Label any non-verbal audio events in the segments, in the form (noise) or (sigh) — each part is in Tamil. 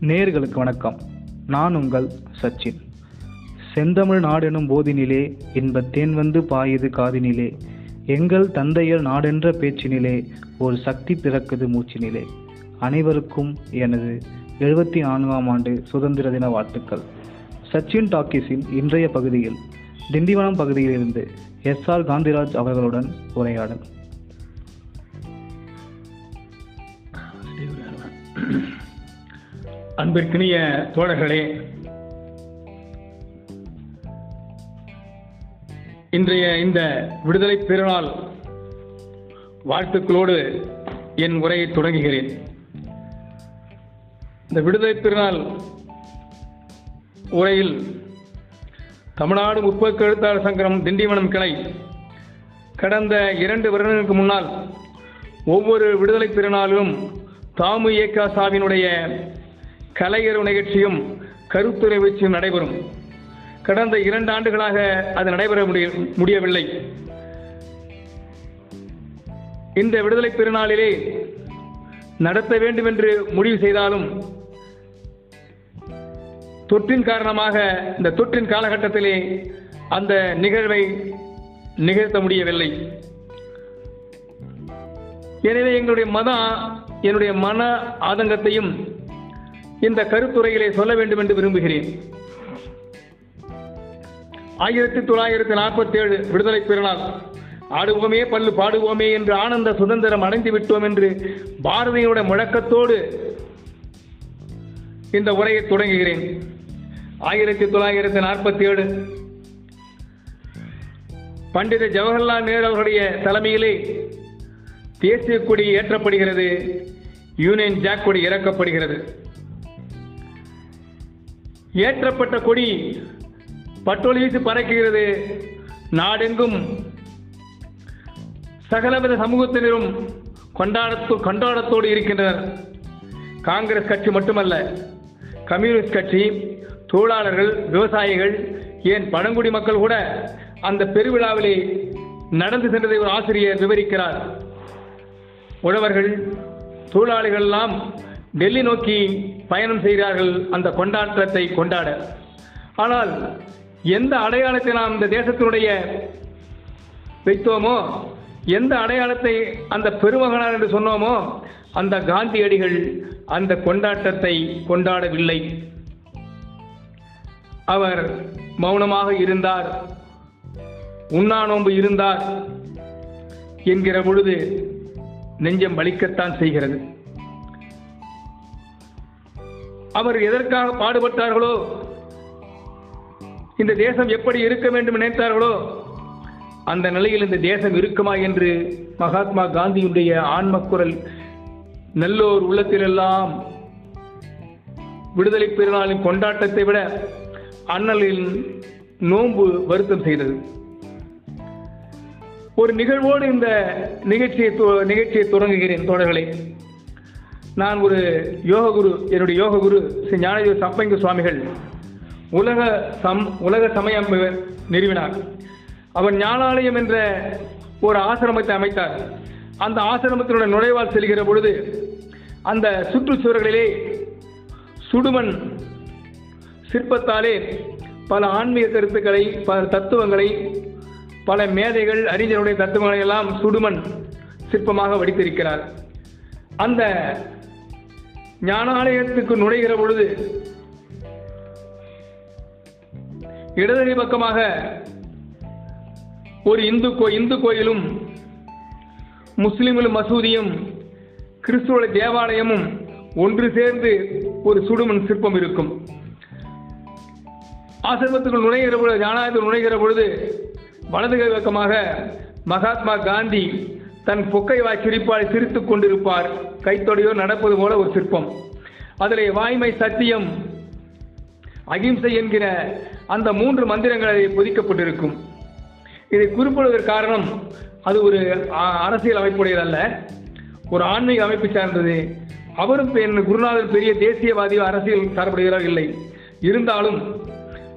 நேர்களுக்கு வணக்கம். நான் உங்கள் சச்சின். செந்தமிழ் நாடெனும் போதினிலே இன்ப தேன் வந்து பாயுது காதினிலே எங்கள் தந்தையர் நாடென்ற பேச்சினிலே ஒரு சக்தி பிறக்குது மூச்சினிலே. அனைவருக்கும் எனது எழுபத்தி நான்காம் ஆண்டு சுதந்திர தின வாழ்த்துக்கள். சச்சின் டாக்கீஸின் இன்றைய பகுதியில் திண்டிவனம் பகுதியிலிருந்து எஸ் ஆர் காந்திராஜ் அவர்களுடன் உரையாடல். அன்பிற்கினிய தோழர்களே இன்றைய இந்த விடுதலை பெருநாள் வாழ்த்துக்களோடு என் உரையை தொடங்குகிறேன். இந்த விடுதலை பெருநாள் உரையில் தமிழ்நாடு முற்போக்கு எழுத்தாளர் சங்கம் திண்டிவனம் கிளை கடந்த இரண்டு வருடங்களுக்கு முன்னால் ஒவ்வொரு விடுதலை பெருநாளும் தாமு ஏகா சாவினுடைய கலையரவு நிகழ்ச்சியும் கருத்துரை நிகழ்ச்சியும் நடைபெறும். கடந்த இரண்டு ஆண்டுகளாக அது நடைபெற முடிய முடியவில்லை. இந்த விடுதலை பெருநாளிலே நடத்த வேண்டும் என்று முடிவு செய்தாலும் தொற்றின் காரணமாக இந்த தொற்றின் காலகட்டத்திலே அந்த நிகழ்வை நிகழ்த்த முடியவில்லை. எனவே எங்களுடைய மதம் என்னுடைய மன ஆதங்கத்தையும் இந்த கருத்துரையிலே சொல்ல வேண்டும் என்று விரும்புகிறேன். ஆயிரத்தி தொள்ளாயிரத்தி நாற்பத்தி ஏழு விடுதலை பெருநாள். ஆடுவோமே பல்லு பாடுவோமே என்று ஆனந்த சுதந்திரம் அடைந்து விட்டோம் என்று பாரதியோட முழக்கத்தோடு இந்த உரையை தொடங்குகிறேன். ஆயிரத்தி தொள்ளாயிரத்தி நாற்பத்தி ஏழு பண்டித ஜவஹர்லால் நேரு அவர்களுடைய தலைமையிலே தேசிய கொடி ஏற்றப்படுகிறது. யூனியன் ஜாக் கொடி இறக்கப்படுகிறது. ஏற்றப்பட்ட கொடி பட்டோல் வீசி பறக்குகிறது நாடெங்கும் சகலவித சமூகத்தினரும் கொண்டாடத்தோ கொண்டாடத்தோடு இருக்கின்றனர். காங்கிரஸ் கட்சி மட்டுமல்ல கம்யூனிஸ்ட் கட்சி தொழிலாளர்கள் விவசாயிகள் ஏன் பழங்குடி மக்கள் கூட அந்த பெருவிழாவிலே நடந்து சென்றதை ஒரு ஆசிரியர் விவரிக்கிறார். உழவர்கள் தொழிலாளிகள் எல்லாம் டெல்லி நோக்கி பயணம் செய்கிறார்கள் அந்த கொண்டாட்டத்தை கொண்டாட. ஆனால் எந்த அடையாளத்தை நாம் இந்த தேசத்தினுடைய வைத்தோமோ எந்த அடையாளத்தை அந்த பெருமகனார் என்று சொன்னோமோ அந்த காந்தியடிகள் அந்த கொண்டாட்டத்தை கொண்டாடவில்லை. அவர் மௌனமாக இருந்தார் உண்ணாநோன்பு இருந்தார் என்கிற பொழுது நெஞ்சம் வலிக்கத்தான் செய்கிறது. அவர் எதற்காக பாடுபட்டார்களோ? இந்த தேசம் எப்படி இருக்க வேண்டும் நினைத்தார்களோ? அந்த நிலையில் இந்த தேசம் இருக்குமா என்று மகாத்மா காந்தியுடைய ஆன்மக்குரல் நல்லோர் உள்ளத்திலெல்லாம் விடுதலை பெருநாளின் கொண்டாட்டத்தை விட அண்ணலின் நோன்பு வருத்தம் செய்தது. ஒரு நிகழ்வோடு இந்த நிகழ்ச்சியை தொ- நிகழ்ச்சியை தொடங்குகிறேன் தொடர்களை நான் ஒரு யோக குரு என்னுடைய யோக குரு ஸ்ரீ ஞானதேவ சம்பங்க சுவாமிகள் உலக சம் உலக சமயம் நிறுவினார். அவர் ஞானாலயம் என்ற ஒரு ஆசிரமத்தை அமைத்தார். அந்த ஆசிரமத்தினுடைய நுழைவால் செல்கிற பொழுது அந்த சுற்றுச்சுவர்களிலே சுடுமண் சிற்பத்தாலே பல ஆன்மீக கருத்துக்களை பல தத்துவங்களை பல மேதைகள் அறிஞருடைய தத்துவங்களை எல்லாம் சுடுமண் சிற்பமாக வடித்திருக்கிறார். அந்த ஞானாலயத்துக்கு நுழைகிற பொழுது இடதுகை பக்கமாக ஒரு இந்து கோ இந்து கோயிலும் முஸ்லிம்கள் மசூதியும் கிறிஸ்துவ தேவாலயமும் ஒன்று சேர்ந்து ஒரு சுடுமண் சிற்பம் இருக்கும். ஆசிரமத்துக்குள் நுழைகிற பொழுது ஞானாயத்தில் நுழைகிற பொழுது வலதுகை பக்கமாக மகாத்மா காந்தி தன் புக்கை வாய் சிரிப்பால் சிரித்துக் கொண்டிருப்பார். கைத்தொடையோ நடப்பது போல ஒரு சிற்பம். அதில் வாய்மை சத்தியம் அகிம்சை என்கிற அந்த மூன்று மந்திரங்கள் அதில் பொதிக்கப்பட்டிருக்கும். இதை குறிப்பிடுவதற்கு காரணம் அது ஒரு அரசியல் அரசியல் அமைப்புடையதல்ல. ஒரு ஆன்மீக அமைப்பு சார்ந்தது. அவரும் என் குருநாதர் பெரிய தேசியவாதியோ அரசியல் சார்புடையவரோ இல்லை. இருந்தாலும்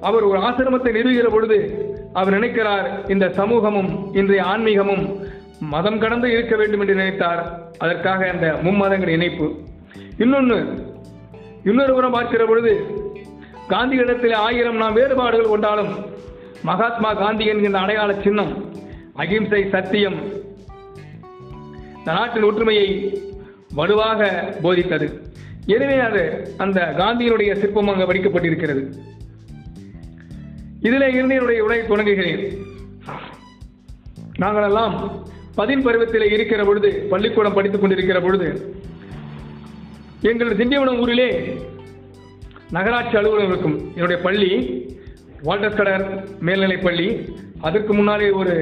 அவர் ஒரு ஆசிரமத்தை நிறுவுகிற பொழுது அவர் நினைக்கிறார் இந்த சமூகமும் இன்றைய ஆன்மீகமும் மதம் கடந்து இருக்க வேண்டும் என்று நினைத்தார். அதற்காக அந்த மும்மதங்கள் இணைப்பு. இன்னொன்று இன்னொரு புறம் பார்க்கிற பொழுது காந்தியிடத்தில் ஆயிரம் நாம் வேறுபாடுகள் கொண்டாலும் மகாத்மா காந்தி என்கின்ற அடையாள சின்னம் அகிம்சை சத்தியம் நாட்டின் ஒற்றுமையை வலுவாக போதித்தது. எனவே அது அந்த காந்தியினுடைய சிற்பம் அங்கு வடிக்கப்பட்டிருக்கிறது. இதிலே இருந்து என்னுடைய உரையை தொடங்குகிறேன். நாங்கள் எல்லாம் பதின் பருவத்தில் இருக்கிற பொழுது பள்ளிக்கூடம் படித்துக் கொண்டிருக்கிற பொழுது எங்கள் திண்டிவனம் ஊரிலே நகராட்சி அலுவலகம் இருக்கும் என்னுடைய பள்ளி வால்டர் கடர் மேல்நிலைப் பள்ளி அதற்கு முன்னாலே ஒரு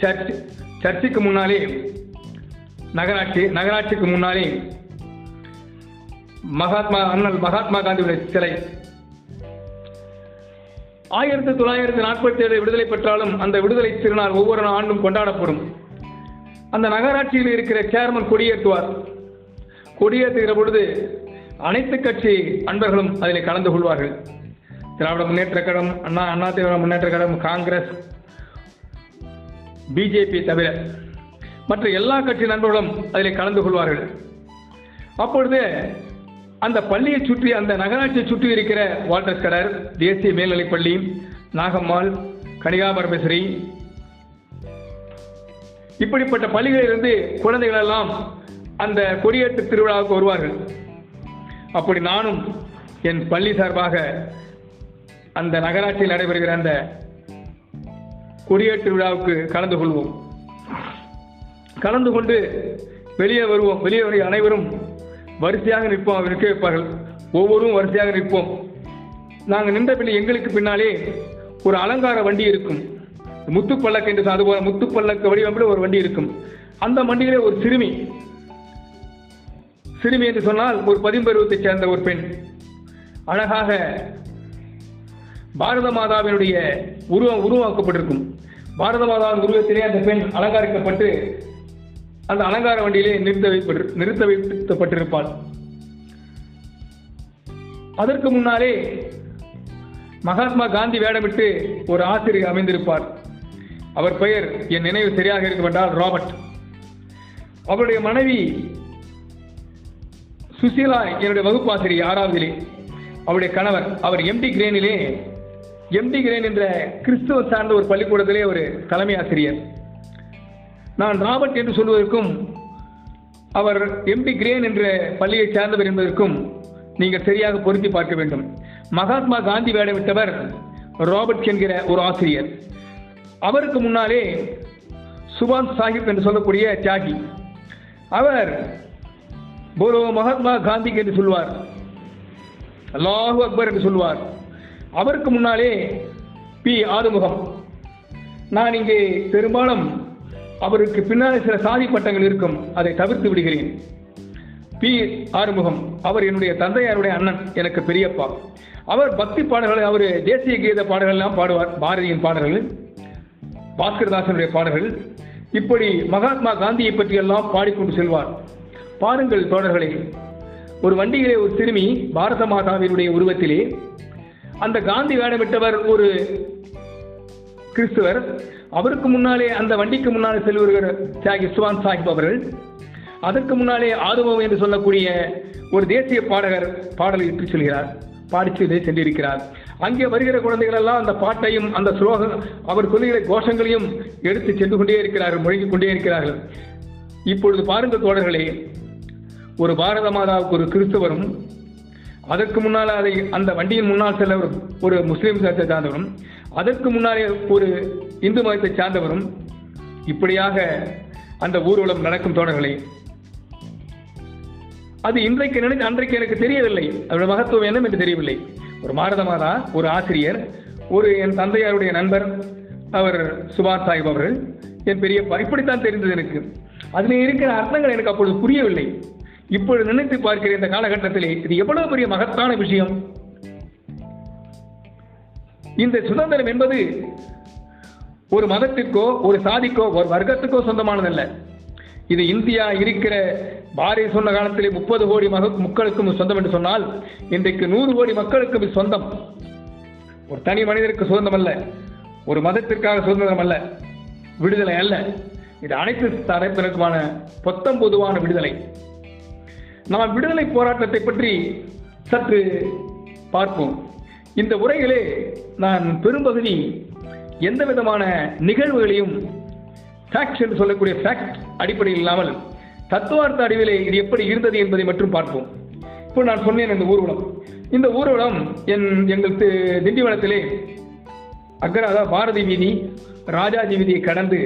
சர்ச் சர்ச்சுக்கு முன்னாலே நகராட்சி நகராட்சிக்கு முன்னாலே மகாத்மா அண்ணல் மகாத்மா காந்தியுடைய சிலை. ஆயிரத்தி தொள்ளாயிரத்தி நாற்பத்தி ஏழு விடுதலை பெற்றாலும் அந்த விடுதலை திருநாள் ஒவ்வொரு ஆண்டும் கொண்டாடப்படும். அந்த நகராட்சியில் இருக்கிற சேர்மன் கொடியேற்றுவார். கொடியேற்றுகிற பொழுது அனைத்து கட்சி அன்பர்களும் அதில் கலந்து கொள்வார்கள். திராவிட முன்னேற்ற கழகம் அண்ணா அண்ணா திராவிட முன்னேற்ற கழகம் காங்கிரஸ் பிஜேபி தவிர மற்ற எல்லா கட்சி நண்பர்களும் அதில் கலந்து கொள்வார்கள். அப்பொழுது அந்த பள்ளியை சுற்றி அந்த நகராட்சியை சுற்றி இருக்கிற வாட்டர் கடர் தேசிய மேல்நிலைப்பள்ளி நாகம்மாள் கனிகா பரமேஸ்வரி இப்படிப்பட்ட பள்ளிகளிலிருந்து குழந்தைகள் எல்லாம் அந்த கொடியேற்று திருவிழாவுக்கு வருவார்கள். அப்படி நானும் என் பள்ளி சார்பாக அந்த நகராட்சியில் நடைபெறுகிற அந்த கொடியேற்று விழாவுக்கு கலந்து கொள்வோம். கலந்து கொண்டு வெளியே வருவோம். வெளியே வரை அனைவரும் வரிசையாக நிற்போம். நிற்க வைப்பார்கள். ஒவ்வொருவரும் வரிசையாக நிற்போம். நாங்கள் நின்ற பிள்ளை எங்களுக்கு பின்னாலே ஒரு அலங்கார வண்டி இருக்கும். முத்து என்று அதுபோல முத்து பல்லக்கு வடிவமைப்பில் ஒரு வண்டி இருக்கும். அந்த வண்டியிலே ஒரு சிறுமி. சிறுமி என்று சொன்னால் ஒரு பதிம்பருவத்தைச் சேர்ந்த ஒரு பெண். அழகாக பாரத மாதாவினுடைய உருவம் உருவாக்கப்பட்டிருக்கும் பாரத மாதாவின் உருவத்திலே அந்த பெண் அலங்கரிக்கப்பட்டு அந்த அலங்கார வண்டியிலே நிறுத்த வைப்பட்டு நிறுத்த வைக்கப்பட்டிருப்பாள். அதற்கு முன்னாலே மகாத்மா காந்தி வேடமிட்டு ஒரு ஆசிரியர் அமைந்திருப்பார். அவர் பெயர் என் நினைவு சரியாக இருக்கும் என்றால் ராபர்ட். அவருடைய மனைவி சுசீலா என்னுடைய வகுப்பாசிரியர் ஆறாவதிலே. அவருடைய கணவர் அவர் எம்டி கிரேனிலே. எம்டி கிரேன் என்ற கிறிஸ்துவ சார்ந்த ஒரு பள்ளிக்கூடத்திலே ஒரு தலைமை ஆசிரியர். நான் ராபர்ட் என்று சொல்வதற்கும் அவர் எம்டி கிரேன் என்ற பள்ளியை சார்ந்தவர் என்பதற்கும் நீங்கள் சரியாக பொருத்தி பார்க்க வேண்டும். மகாத்மா காந்தி வேடமிட்டவர் ராபர்ட் என்கிற ஒரு ஆசிரியர். அவருக்கு முன்னாலே சுபான் சாஹிப் என்று சொல்லக்கூடிய தியாகி. அவர் போலோ மகாத்மா காந்தி என்று சொல்வார். அல்லாஹு அக்பர் என்று சொல்வார். அவருக்கு முன்னாலே பி ஆறுமுகம் நான் இங்கே பெரும்பாலும் அவருக்கு பின்னாலே சில சாதி பட்டங்கள் இருக்கும். அதை தவிர்த்து விடுகிறேன். பி ஆறுமுகம் அவர் என்னுடைய தந்தையாருடைய அண்ணன் எனக்கு பெரியப்பா. அவர் பக்தி பாடல்களை அவர் தேசிய கீத பாடல்கள் எல்லாம் பாடுவார் பாரதியின் பாடல்கள். பாஸ்கரதாசனுடைய பாடல்கள். இப்படி மகாத்மா காந்தியை பற்றியெல்லாம் பாடிக்கொண்டு செல்வார். பாருங்கள் தோழர்களே ஒரு வண்டியிலே ஒரு சிறுமி பாரத மாதாவினுடைய உருவத்திலே அந்த காந்தி வேடமிட்டவர் ஒரு கிறிஸ்துவர் அவருக்கு முன்னாலே அந்த வண்டிக்கு முன்னாலே செல்வர்கள் தியாகி சுவான் சாஹிப் அவர்கள். அதற்கு முன்னாலே ஆர்வம் என்று சொல்லக்கூடிய ஒரு தேசிய பாடகர் பாடலை இட்டு செல்கிறார் பாடிச்சு சென்றிருக்கிறார். அங்கே வருகிற குழந்தைகள் எல்லாம் அந்த பாட்டையும் அந்த ஸ்லோகம் அவர் சொல்லுகிற கோஷங்களையும் எடுத்து சென்று கொண்டே இருக்கிறார்கள் முழங்கிக் கொண்டே இருக்கிறார்கள். இப்பொழுது பாருங்கள் தோழர்களே ஒரு பாரத மாதாவுக்கு ஒரு கிறிஸ்தவரும் அதற்கு முன்னால் அதை அந்த வண்டியின் முன்னால் செல்ல ஒரு முஸ்லீம் மதத்தை சார்ந்தவரும் அதற்கு முன்னாலே ஒரு இந்து மதத்தை சார்ந்தவரும் இப்படியாக அந்த ஊர்வலம் நடக்கும் தோழர்களே. அது இன்றைக்கு நினைத்து அன்றைக்கு எனக்கு தெரியவில்லை. அதோட மகத்துவம் என்னும் என்று தெரியவில்லை. ஒரு மாரத மாதா ஒரு ஆசிரியர் ஒரு என் தந்தையாருடைய நண்பர் அவர் சுபாஷ் சாஹிப் அவர்கள். என் பெரியப்பா இப்படித்தான் தெரிந்தது எனக்கு. அதில் இருக்கிற அர்த்தங்கள் எனக்கு அப்பொழுது புரியவில்லை. இப்பொழுது நினைத்து பார்க்கிற இந்த காலகட்டத்திலே இது எவ்வளவு பெரிய மகத்தான விஷயம். இந்த சுதந்திரம் என்பது ஒரு மதத்திற்கோ ஒரு சாதிக்கோ ஒரு வர்க்கத்துக்கோ சொந்தமானதல்ல. இது இந்தியா இருக்கிற பாரதி சொன்ன காலத்திலே முப்பது கோடி மக்களுக்கும் சொந்தம் என்று சொன்னால் இன்றைக்கு நூறு கோடி மக்களுக்கும் சொந்தம். ஒரு தனி மனிதருக்கு சுதந்திரம் அல்ல ஒரு மதத்திற்காக சுதந்திரம் அல்ல விடுதலை அல்ல. இது அனைத்து தரப்பினருக்குமான பொத்தம் பொதுவான விடுதலை. நாம் விடுதலை போராட்டத்தை பற்றி சற்று பார்ப்போம். இந்த உரைகளே நான் பெரும்பகுதி எந்த விதமான நிகழ்வுகளையும் ஃபேக்ட் என்று சொல்லக்கூடிய ஃபேக்ட் அடிப்படையில் இல்லாமல் தத்துவார்த்த அடிவிலே இது எப்படி இருந்தது என்பதை மட்டும் பார்ப்போம். இப்போ நான் சொன்னேன் இந்த ஊர்வலம். இந்த ஊர்வலம் என் எங்கள் திண்டிவனத்திலே அக்ராதா பாரதி வீதி ராஜாஜி வீதியை கடந்து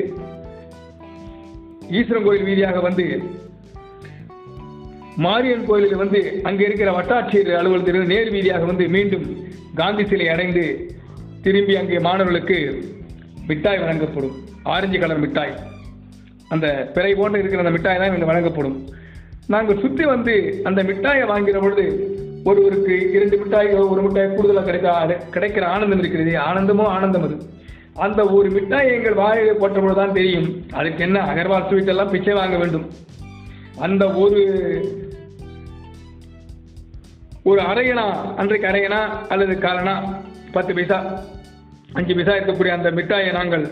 ஈஸ்வரன் கோயில் வீதியாக வந்து மாரியன் கோயிலில் வந்து அங்கே இருக்கிற வட்டாட்சியர் அலுவலகத்திலிருந்து நேர் வீதியாக வந்து மீண்டும் காந்தி சிலை அடைந்து திரும்பி அங்கே மாணவர்களுக்கு மிட்டாய் வழங்கப்படும். ஆரஞ்சு கலர் மிட்டாய். அந்த பிறை போன்று இருக்கிற அந்த மிட்டாய் தான் இங்கே வழங்கப்படும். நாங்கள் சுற்றி வந்து அந்த மிட்டாயை வாங்கிற பொழுது ஒருவருக்கு இரண்டு மிட்டாய்களோ ஒரு மிட்டாய் கூடுதலாக கிடைக்க கிடைக்கிற ஆனந்தம் இருக்கிறது ஆனந்தமோ ஆனந்தம் அது. அந்த ஒரு மிட்டாயை எங்கள் வாயில் போட்டபோது தான் தெரியும் அதுக்கு என்ன அகர்வால் ஸ்வீட் எல்லாம் பிச்சை வாங்க வேண்டும். அந்த ஒரு ஒரு அரையனா அன்றைக்கு அரையனா அல்லது காலனா பத்து பைசா அஞ்சு பைசா இருக்கக்கூடிய அந்த மிட்டாயை நாங்கள்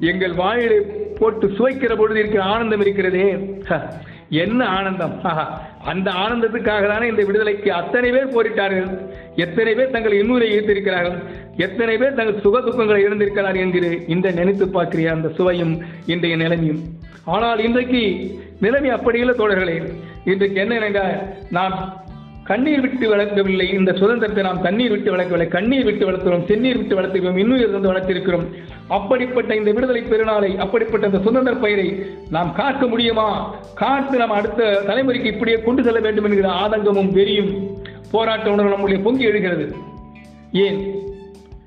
எங்கள் வாயிலை போட்டு சுவைக்கிற பொழுது இருக்கிற ஆனந்தம் இருக்கிறதே. ஹ, என்ன ஆனந்தம்? ஆஹா, அந்த ஆனந்தத்துக்காக தானே இந்த விடுதலைக்கு அத்தனை பேர் போரிட்டார்கள். எத்தனை பேர் தங்கள் இன்னுரை ஈர்த்திருக்கிறார்கள். எத்தனை பேர் தங்கள் சுக துக்கங்களை இழந்திருக்கிறார் என்கிற இந்த நினைத்து பார்க்கிற அந்த சுவையும் இன்றைய நிலைமையும். ஆனால் இன்றைக்கு நிலைமை அப்படி இல்லை தோழர்களே. இன்றைக்கு என்ன என்றால் நாம் கண்ணீர் விட்டு வளர்க்கவில்லை இந்த சுதந்திரத்தை நாம் தண்ணீர் விட்டு வளர்க்கவில்லை கண்ணீர் விட்டு வளர்க்கிறோம் சென்னீர் விட்டு வளர்த்திருக்கிறோம் இன்னுயிர் இருந்து வளர்த்திருக்கிறோம் அப்படிப்பட்ட இந்த விடுதலை பெருநாளை அப்படிப்பட்ட இந்த சுதந்திர பயிரை நாம் காக்க முடியுமா? காத்து நாம் அடுத்த தலைமுறைக்கு இப்படியே கொண்டு செல்ல வேண்டும் என்கிற ஆதங்கமும் வெறியும் போராட்ட உணர்வு நம்முடைய பொங்கி எழுகிறது. ஏன்?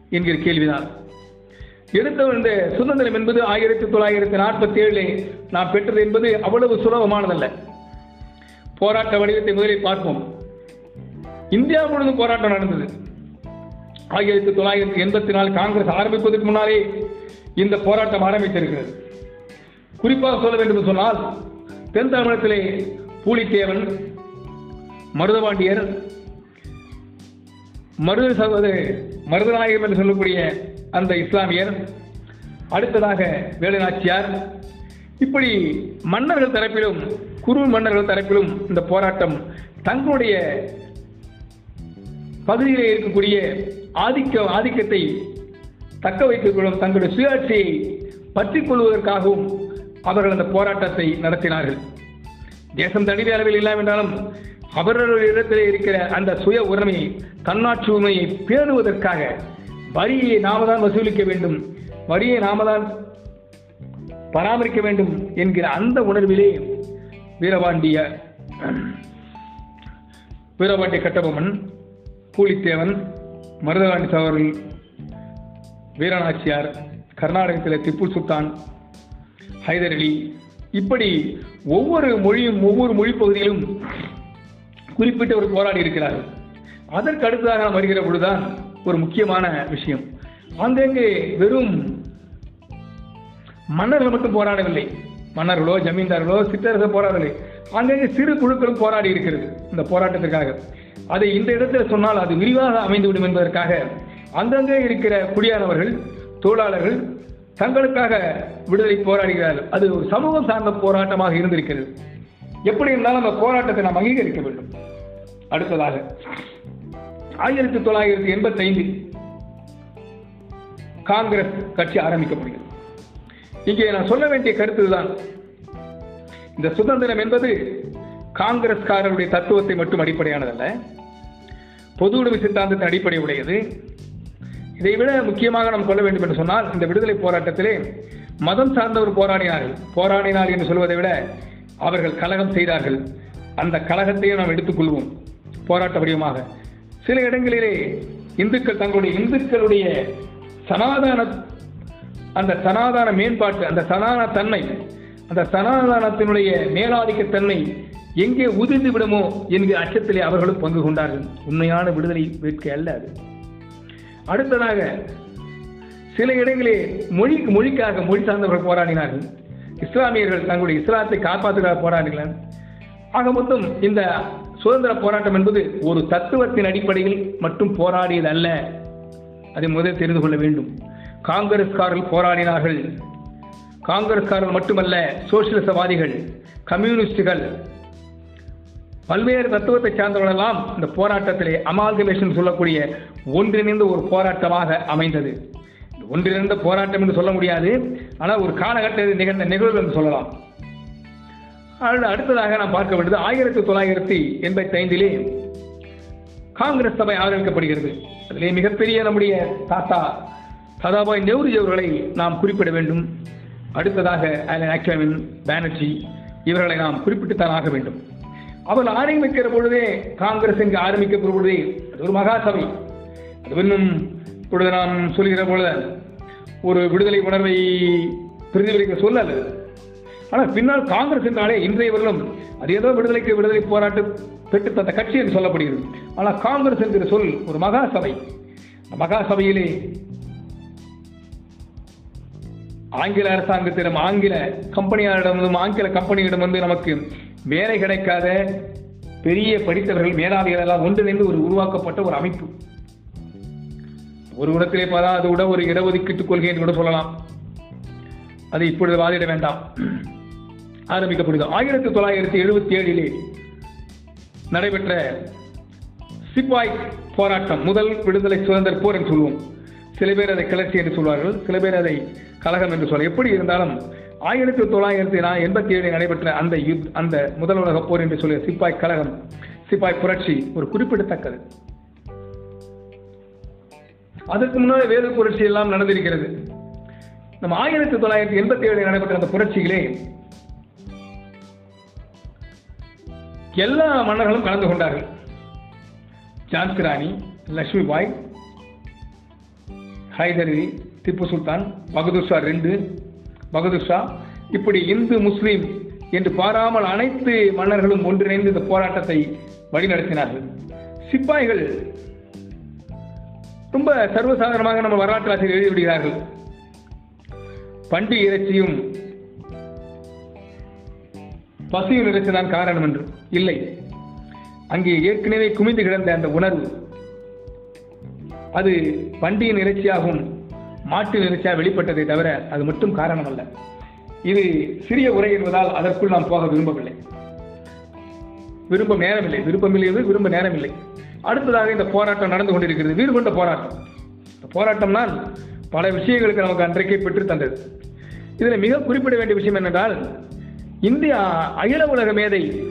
என்கிற கேள்விதான். எடுத்தவர் இந்த சுதந்திரம் என்பது ஆயிரத்தி தொள்ளாயிரத்தி நாற்பத்தி ஏழிலே நாம் பெற்றது என்பது அவ்வளவு சுலபமானதல்ல. போராட்ட வடிவத்தை முதலில் பார்ப்போம். இந்தியா முழுவதும் போராட்டம் நடந்தது. ஆயிரத்தி தொள்ளாயிரத்தி எண்பத்தி நாலு காங்கிரஸ் ஆரம்பிப்பதற்கு முன்னாலே இந்த போராட்டம் ஆரம்பித்திருக்கிறது. குறிப்பாக சொல்ல வேண்டும் என்று சொன்னால் தென் தமிழகத்திலே பூலித்தேவன் மருதபாண்டியர் மருத சகோதர மருதநாயகம் என்று சொல்லக்கூடிய அந்த இஸ்லாமியர் அடுத்ததாக வேலுநாச்சியார். இப்படி மன்னர்கள் தரப்பிலும் குரு மன்னர்கள் தரப்பிலும் இந்த போராட்டம் தங்களுடைய பகுதியிலே இருக்கக்கூடிய ஆதிக்க ஆதிக்கத்தை தக்க வைத்துக் கொள்ளும் தங்களுடைய சுயாட்சியை பற்றி கொள்வதற்காகவும் அவர்கள் அந்த போராட்டத்தை நடத்தினார்கள். தேசம் தனித அளவில் இல்லாவிட்டாலும் அவர்களிடத்திலே இருக்கிற அந்த சுய உரிமையை தன்னாட்சி உரிமையை பேணுவதற்காக வரியை நாம தான் வசூலிக்க வேண்டும் வரியை நாம தான் பராமரிக்க வேண்டும் என்கிற அந்த உணர்விலே வீரபாண்டிய வீரபாண்டிய கட்டபொம்மன் பூலித்தேவன் மருதகாண்டி சவர்கள் வீரநாச்சியார் கர்நாடகத்தில் திப்பு சுல்தான் ஹைதர் அலி. இப்படி ஒவ்வொரு மொழியும் ஒவ்வொரு மொழி பகுதியிலும் குறிப்பிட்ட ஒரு போராடி இருக்கிறார்கள். அதற்கு அடுத்ததாக நாம் வருகிற பொழுதுதான் ஒரு முக்கியமான விஷயம். அங்கங்கே வெறும் மன்னர்கள் மட்டும் போராடவில்லை. மன்னர்களோ ஜமீன்தார்களோ சித்தரசோ போராடவில்லை. அங்கங்கே சிறு குழுக்களும் போராடி இருக்கிறது இந்த போராட்டத்திற்காக. அதை இந்த இடத்துல சொன்னால் அது விரிவாக அமைந்துவிடும் என்பதற்காக அங்கங்கே இருக்கிற குடியானவர்கள் தொழிலாளர்கள் தங்களுக்காக விடுதலை போராடுகிறார்கள். அது ஒரு சமூகம் சார்ந்த போராட்டமாக இருந்திருக்கிறது. எப்படி இருந்தாலும் அந்த போராட்டத்தை நாம் அங்கீகரிக்க வேண்டும். அடுத்ததாக ஆயிரத்தி தொள்ளாயிரத்தி எண்பத்தி ஐந்தில் காங்கிரஸ் கட்சி ஆரம்பிக்கப்படுகிறது. இங்கே நான் சொல்ல வேண்டிய கருத்து தான் இந்த சுதந்திரம் என்பது காங்கிரஸ்காரருடைய தத்துவத்தை மட்டும் அடிப்படையானதல்ல. பொது உடைமை சித்தாந்தத்தின் அடிப்படை உடையது. இதை விட முக்கியமாக நாம் கொள்ள வேண்டும் என்று சொன்னால் இந்த விடுதலை போராட்டத்திலே மதம் சார்ந்தவர் போராடினார்கள் போராடினார் என்று சொல்வதை விட அவர்கள் கலகம் செய்தார்கள். அந்த கலகத்தையும் நாம் எடுத்துக்கொள்வோம் போராட்ட வடிவமாக. சில இடங்களிலே இந்துக்கள் தங்களுடைய இந்துக்களுடைய சனாதான அந்த சனாதான மேம்பாட்டு அந்த சனாதன தன்மை அந்த சனாதனத்தினுடைய மேலாதிக்கத்தன்மை எங்கே உதிர்ந்து விடுமோ என்கிற அச்சத்திலே அவர்களும் பங்கு கொண்டார்கள். உண்மையான விடுதலை வேட்கை அல்ல அது. அடுத்ததாக சில இடங்களே மொழி மொழிக்காக மொழி சார்ந்தவர்கள் போராடினார்கள். இஸ்லாமியர்கள் தங்களுடைய இஸ்லாத்தை காப்பாற்றுவதற்காக போராடினார்கள். ஆக மொத்தம் இந்த சுதந்திர போராட்டம் என்பது ஒரு தத்துவத்தின் அடிப்படையில் மட்டும் போராடியது அல்ல. அதை முதல் தெரிந்து கொள்ள வேண்டும். காங்கிரஸ்காரர்கள் போராடினார்கள். காங்கிரஸ்காரர்கள் மட்டுமல்ல சோசியலிசவாதிகள் கம்யூனிஸ்டுகள் பல்வேறு தத்துவத்தை சார்ந்தவர்களெல்லாம் இந்த போராட்டத்திலே அமால்கமேஷன் சொல்லக்கூடிய ஒன்றிணைந்த ஒரு போராட்டமாக அமைந்தது. ஒன்றிணைந்த போராட்டம் என்று சொல்ல முடியாது. ஆனால் ஒரு காலகட்டத்தில் நிகழ்ந்த நிகழ்வு என்று சொல்லலாம். அடுத்ததாக நாம் பார்க்க வேண்டியது ஆயிரத்தி தொள்ளாயிரத்தி எண்பத்தி ஐந்திலே காங்கிரஸ் சபை ஆதரிக்கப்படுகிறது. அதிலே மிகப்பெரிய நம்முடைய தாத்தா சதாபாய் நெஹ்ருஜி அவர்களை நாம் குறிப்பிட வேண்டும். அடுத்ததாக அலன் பானர்ஜி இவர்களை நாம் குறிப்பிட்டுத்தான் ஆக வேண்டும். அவர் ஆரம்பிக்கிற பொழுதே காங்கிரஸ் இங்கு ஆரம்பிக்கிற பொழுதே அது ஒரு மகாசபை. அது இன்னும் இப்பொழுது நாம் சொல்கிற பொழுது ஒரு விடுதலை உணர்வை பிரதிபலிக்க சொல்லல. ஆனால் பின்னால் காங்கிரஸ் என்றாலே இன்றையவர்களும் அது ஏதோ விடுதலைக்கு விடுதலை போராட்டம் பெற்று தந்த கட்சி என்று சொல்லப்படுகிறது. ஆனால் காங்கிரஸ் என்கிற சொல் ஒரு மகாசபை. மகா மகாசபையிலே ஆங்கில அரசாங்கத்திடம் ஆங்கில கம்பெனியாரிடம் ஆங்கில கம்பெனியிடம் வந்து நமக்கு வேலை கிடைக்காத பெரிய படித்தவர்கள் மேலாளிகள் எல்லாம் ஒன்றிணைந்து ஒரு உருவாக்கப்பட்ட ஒரு அமைப்பு. ஒரு இடத்திலே பார்த்தா அது கூட ஒரு இடஒதுக்கீட்டு கொள்கை என்று கூட சொல்லலாம். அது இப்பொழுது வாதிட வேண்டாம். ஆரம்பிக்கப்படுது. ஆயிரத்தி தொள்ளாயிரத்தி எழுபத்தி ஏழிலே நடைபெற்ற சிப்பாய் போராட்டம் முதல் விடுதலை சுதந்திர போர் என்று சொல்லுவோம். சில பேர் அதை கிளர்ச்சி என்று சொல்வார்கள் சில பேர் அதை கழகம் என்று சொல்ல எப்படி இருந்தாலும் ஆயிரத்தி தொள்ளாயிரத்தி எண்பத்தி ஏழில் நடைபெற்ற அந்த யுத் அந்த முதல் உலக போர் என்று சொல்லிய சிப்பாய் கழகம் சிப்பாய் புரட்சி ஒரு குறிப்பிடத்தக்கது. அதற்கு முன்னால் வேறு புரட்சி எல்லாம் நடந்திருக்கிறது. நம்ம ஆயிரத்தி தொள்ளாயிரத்தி எண்பத்தி ஏழில் நடைபெற்ற அந்த புரட்சியிலே எல்லா மன்னர்களும் கலந்து கொண்டார்கள். ஜான்சி ராணி லட்சுமி பாய் ஹைதரி திப்பு சுல்தான் பகதூர் ஷா ரெண்டு பகதூர் ஷா இப்படி இந்து முஸ்லீம் என்று பாராமல் அனைத்து மன்னர்களும் ஒன்றிணைந்து இந்த போராட்டத்தை வழிநடத்தினார்கள். சிப்பாய்கள் ரொம்ப சர்வசாதாரணமாக நம்ம வரலாற்று ஆசிரியர் எழுதிவிடுகிறார்கள். பண்டி இறைச்சியும் பசியும் இறைச்சிதான் காரணம் என்று. இல்லை. அங்கே ஏற்கனவே குமிந்து கிடந்த அந்த உணர்வு அது பண்டியின் இறைச்சியாகவும் மாற்று இறைச்சியாக வெளிப்பட்டதை தவிர அது மட்டும் காரணம் அல்ல இது சிறிய உரை என்பதால் அதற்குள் நாம் போக விரும்பவில்லை. விரும்ப நேரமில்லை. விருப்பமில்லை விரும்ப நேரமில்லை. அடுத்ததாக இந்த போராட்டம் நடந்து கொண்டிருக்கிறது. வீடு கொண்ட போராட்டம். இந்த போராட்டம்னால் பல விஷயங்களுக்கு நமக்கு அன்றைக்கே பெற்று தந்தது. இதில் மிக குறிப்பிட வேண்டிய விஷயம் என்னென்றால் இந்தியா அகில உலக மேதை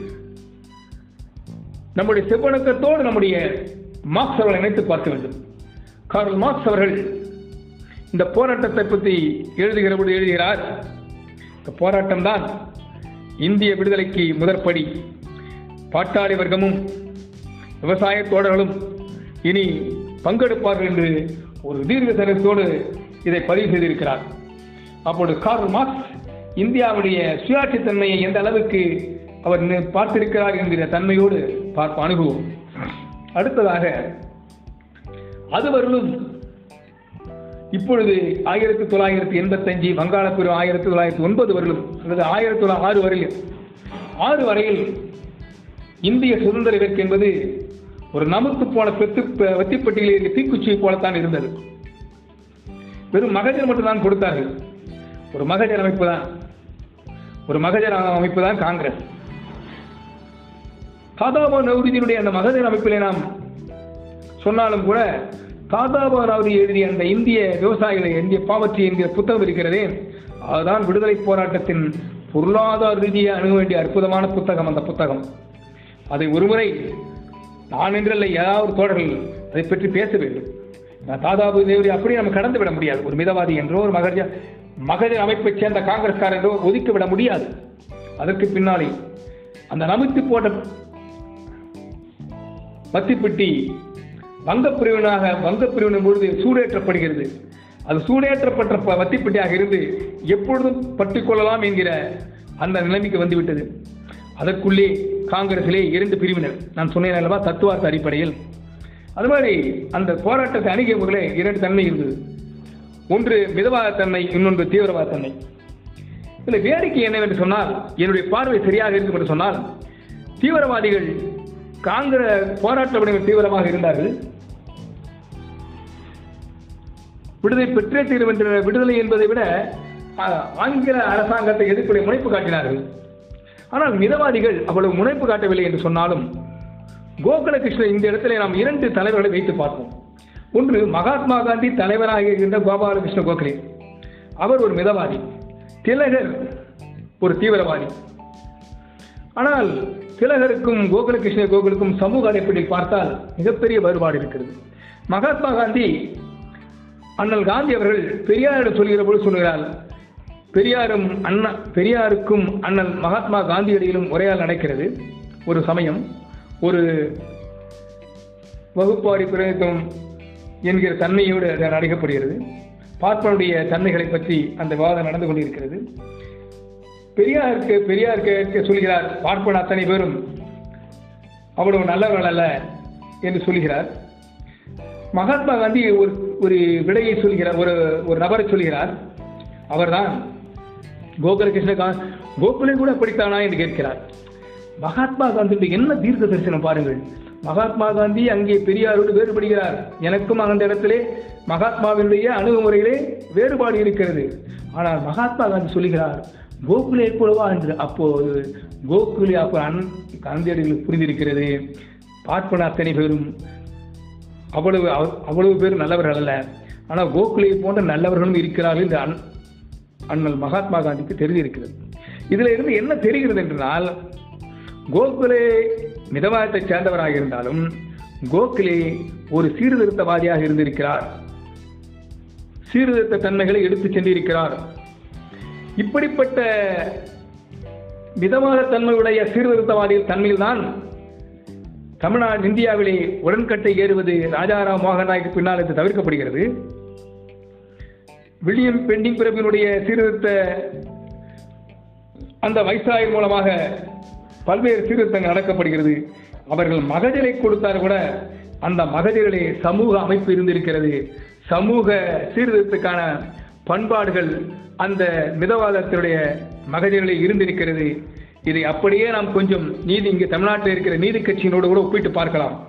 நம்முடைய செவ்வணக்கத்தோடு நம்முடைய மார்க்ஸ் அவர்களை இணைத்து பார்க்க வேண்டும். கார்ல் மார்க்ஸ் அவர்கள் இந்த போராட்டத்தை பற்றி எழுதுகிற எழுதுகிறார் இந்த போராட்டம் தான் இந்திய விடுதலைக்கு முதற்படி பாட்டாளி வர்க்கமும் விவசாய தோழர்களும் இனி பங்கெடுப்பார்கள் என்று ஒரு தீர்க்க தீர்க்கதரிசனத்தோடு இதை பதிவு செய்திருக்கிறார். அப்போது கார்ல் மார்க்ஸ் இந்தியாவுடைய சுயாட்சித்தன்மையை எந்த அளவுக்கு அவர் பார்த்திருக்கிறார் என்கிற தன்மையோடு பார்ப்ப அணுகுவோம். அடுத்ததாக அதுவரையிலும் இப்பொழுது ஆயிரத்தி தொள்ளாயிரத்தி எண்பத்தஞ்சு வங்காளப்பிரிவு ஆயிரத்தி தொள்ளாயிரத்தி ஒன்பது வரையிலும் அல்லது ஆயிரத்தி தொள்ளாயிரத்தி ஆறு வரையில் ஆறு வரையில் இந்திய சுதந்திர இலக்கு என்பது ஒரு நமக்கு போல பெத்து வெத்திப்பட்டியில் இருக்க தீக்குச்சியை போலத்தான் இருந்தது. வெறும் மகஜர் மட்டும்தான் கொடுத்தார்கள். ஒரு மகஜர் அமைப்பு தான். ஒரு மகஜர் அமைப்பு தான் காங்கிரஸ். தாதாபா நௌருதியினுடைய அந்த மகஜர் அமைப்பிலே நாம் சொன்னாலும் கூட தாதாபா அவர் எழுதிய அந்த இந்திய விவசாயிகளை இந்திய பாவற்றி என்கிற புத்தகம் இருக்கிறதே. அதுதான் விடுதலை போராட்டத்தின் பொருளாதார ரீதியை அணுக வேண்டிய அற்புதமான புத்தகம் அந்த புத்தகம். அதை ஒருமுறை நான் என்றல்ல ஏதாவது தோழர்கள் அதை பற்றி பேச வேண்டும். நான் தாதாபு தேவரி அப்படி நம்ம கடந்து விட முடியாது. ஒரு மிதவாதி என்றோ ஒரு மகஜ மகஜர் அமைப்பைச் சேர்ந்த காங்கிரஸ்காரர் என்றோ ஒதுக்கி விட முடியாது. அதற்கு பின்னாலே அந்த நமித்து போட்ட மத்திப்பட்டி வங்கப்பிரிவினாக வங்கப்பிரிவினின் பொழுது சூடேற்றப்படுகிறது. அது சூடேற்றப்பட்ட ப- வத்திப்பட்டியாக இருந்து எப்பொழுதும் பற்றிக்கொள்ளலாம் என்கிற அந்த நிலைமைக்கு வந்துவிட்டது. அதற்குள்ளே காங்கிரஸிலே இரண்டு பிரிவினர் நான் சொன்னேன் அல்லவா தத்துவார்த்த அடிப்படையில். அது மாதிரி அந்த போராட்டத்தை அணுகிய முறையிலே இரண்டு தன்மை இருந்தது. ஒன்று மிதவாத தன்மை இன்னொன்று தீவிரவாத தன்மை. இதில் வேடிக்கை என்னவென்று சொன்னால் என்னுடைய பார்வை சரியாக இருக்கும் என்று சொன்னால் தீவிரவாதிகள் காங்கிரஸ் போராட்ட தீவிரமாக இருந்தார்கள். விடுதலை பெற்றே தீரும் என்ற விடுதலை என்பதை விட ஆங்கில அரசாங்கத்தை எதிர்ப்புடைய முனைப்பு காட்டினார்கள். ஆனால் மிதவாதிகள் அவ்வளவு முனைப்பு காட்டவில்லை என்று சொன்னாலும் கோகுலகிருஷ்ணன் இந்த இடத்துல நாம் இரண்டு தலைவர்களை வைத்து பார்ப்போம். ஒன்று மகாத்மா காந்தி தலைவராக இருக்கின்ற கோபாலகிருஷ்ண கோகலே. அவர் ஒரு மிதவாதி திலகர் ஒரு தீவிரவாதி. ஆனால் திலகருக்கும் கோகுலகிருஷ்ண கோகுலுக்கும் சமூக அடிப்படையில் பார்த்தால் மிகப்பெரிய வேறுபாடு இருக்கிறது. மகாத்மா காந்தி அண்ணல் காந்தி அவர்கள் பெரியாரிடம் சொல்கிற போது சொல்கிறார் பெரியாரும் அண்ணா பெரியாருக்கும் அண்ணல் மகாத்மா காந்தியடிகளும் உரையால் நடக்கிறது. ஒரு சமயம் ஒரு வகுப்பாடி பிரதித்துவம் என்கிற தன்மையோடு அது நடைபெறுகிறது. பார்ப்பனுடைய தன்மைகளை பற்றி அந்த விவாதம் நடந்து கொண்டிருக்கிறது. பெரியாருக்கு பெரியார் கேட்க சொல்கிறார் பார்ப்பன அத்தனை பேரும் அவ்வளவு நல்லவர்கள் அல்ல என்று சொல்கிறார். மகாத்மா காந்தி ஒரு ஒரு விடையை சொல்கிறார் ஒரு ஒரு நபரை சொல்கிறார். அவர்தான் கோகுலகிருஷ்ண கோகுலை கூட படித்தானா என்று கேட்கிறார். மகாத்மா காந்தியுடைய என்ன தீர்க்க தரிசனம் பாருங்கள். மகாத்மா காந்தி அங்கே பெரியாரோடு வேறுபடுகிறார். எனக்கும் அந்த இடத்திலே மகாத்மாவினுடைய அணுகுமுறையிலே வேறுபாடு இருக்கிறது. ஆனால் மகாத்மா காந்தி சொல்லுகிறார் கோகுலே கூடவா என்று? அப்போது கோகுலே அப்போ அன் காந்தியடிகளுக்கு புரிந்திருக்கிறது. பார்ப்பன அத்தனை பேரும் அவ்வளவு அவ்வளவு பேர் நல்லவர்கள் அல்ல. ஆனால் கோகுலே போன்ற நல்லவர்களும் இருக்கிறார்கள் இந்த அன் அண்ணல் மகாத்மா காந்திக்கு தெரிந்திருக்கிறது. இதில் இருந்து என்ன தெரிகிறது என்றால் கோகுலே மிதவாதத்தை சேர்ந்தவராக இருந்தாலும் கோகுலே ஒரு சீர்திருத்தவாதியாக இருந்திருக்கிறார். சீர்திருத்த தன்மைகளை எடுத்துச் சென்றிருக்கிறார். இப்படிப்பட்ட மிதவாத தன்மையுடைய சீர்திருத்தவாதிகள் தன்மையில்தான் தமிழ்நாடு இந்தியாவிலே உடன்கட்டை ஏறுவது ராஜாராம் மோகன் ராய்க்கு பின்னால் இது தவிர்க்கப்படுகிறது. வில்லியம் பெண்டிங் பிறப்பினுடைய சீர்திருத்த அந்த வைசாய் மூலமாக பல்வேறு சீர்திருத்தங்கள் நடக்கப்படுகிறது. அவர்கள் மகஜரை கொடுத்தால் கூட அந்த மகஜரிலே சமூக அமைப்பு இருந்திருக்கிறது. சமூக சீர்திருத்தத்துக்கான பண்பாடுகள் அந்த மிதவாதத்தினுடைய மகஜரிலே இருந்திருக்கிறது. இதை அப்படியே நாம் கொஞ்சம் நீதி இங்கே தமிழ்நாட்டில் இருக்கிற நீதி கட்சியினோடு கூட ஒப்பிட்டு பார்க்கலாம்.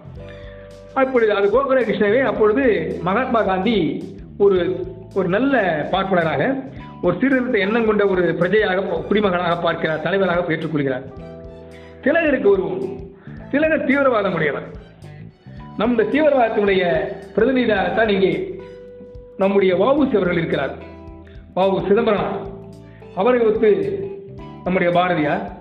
அப்பொழுது அது கோகுலகிருஷ்ணவே அப்பொழுது மகாத்மா காந்தி ஒரு ஒரு நல்ல பார்ப்பனராக ஒரு சீர்திருத்த எண்ணம் கொண்ட ஒரு பிரஜையாக குடிமகனாக பார்க்கிறார் தலைவராக ஏற்றுக்கொள்கிறார். திலகருக்கு ஒரு திலகர் தீவிரவாதம் உடையவர் நம் இந்த தீவிரவாதத்தினுடைய பிரதிநிதியாகத்தான் இங்கே நம்முடைய வாவுசி அவர்கள் இருக்கிறார். வாவு சிதம்பரம். அவரை ஒத்து நம்முடைய பாரதியார்.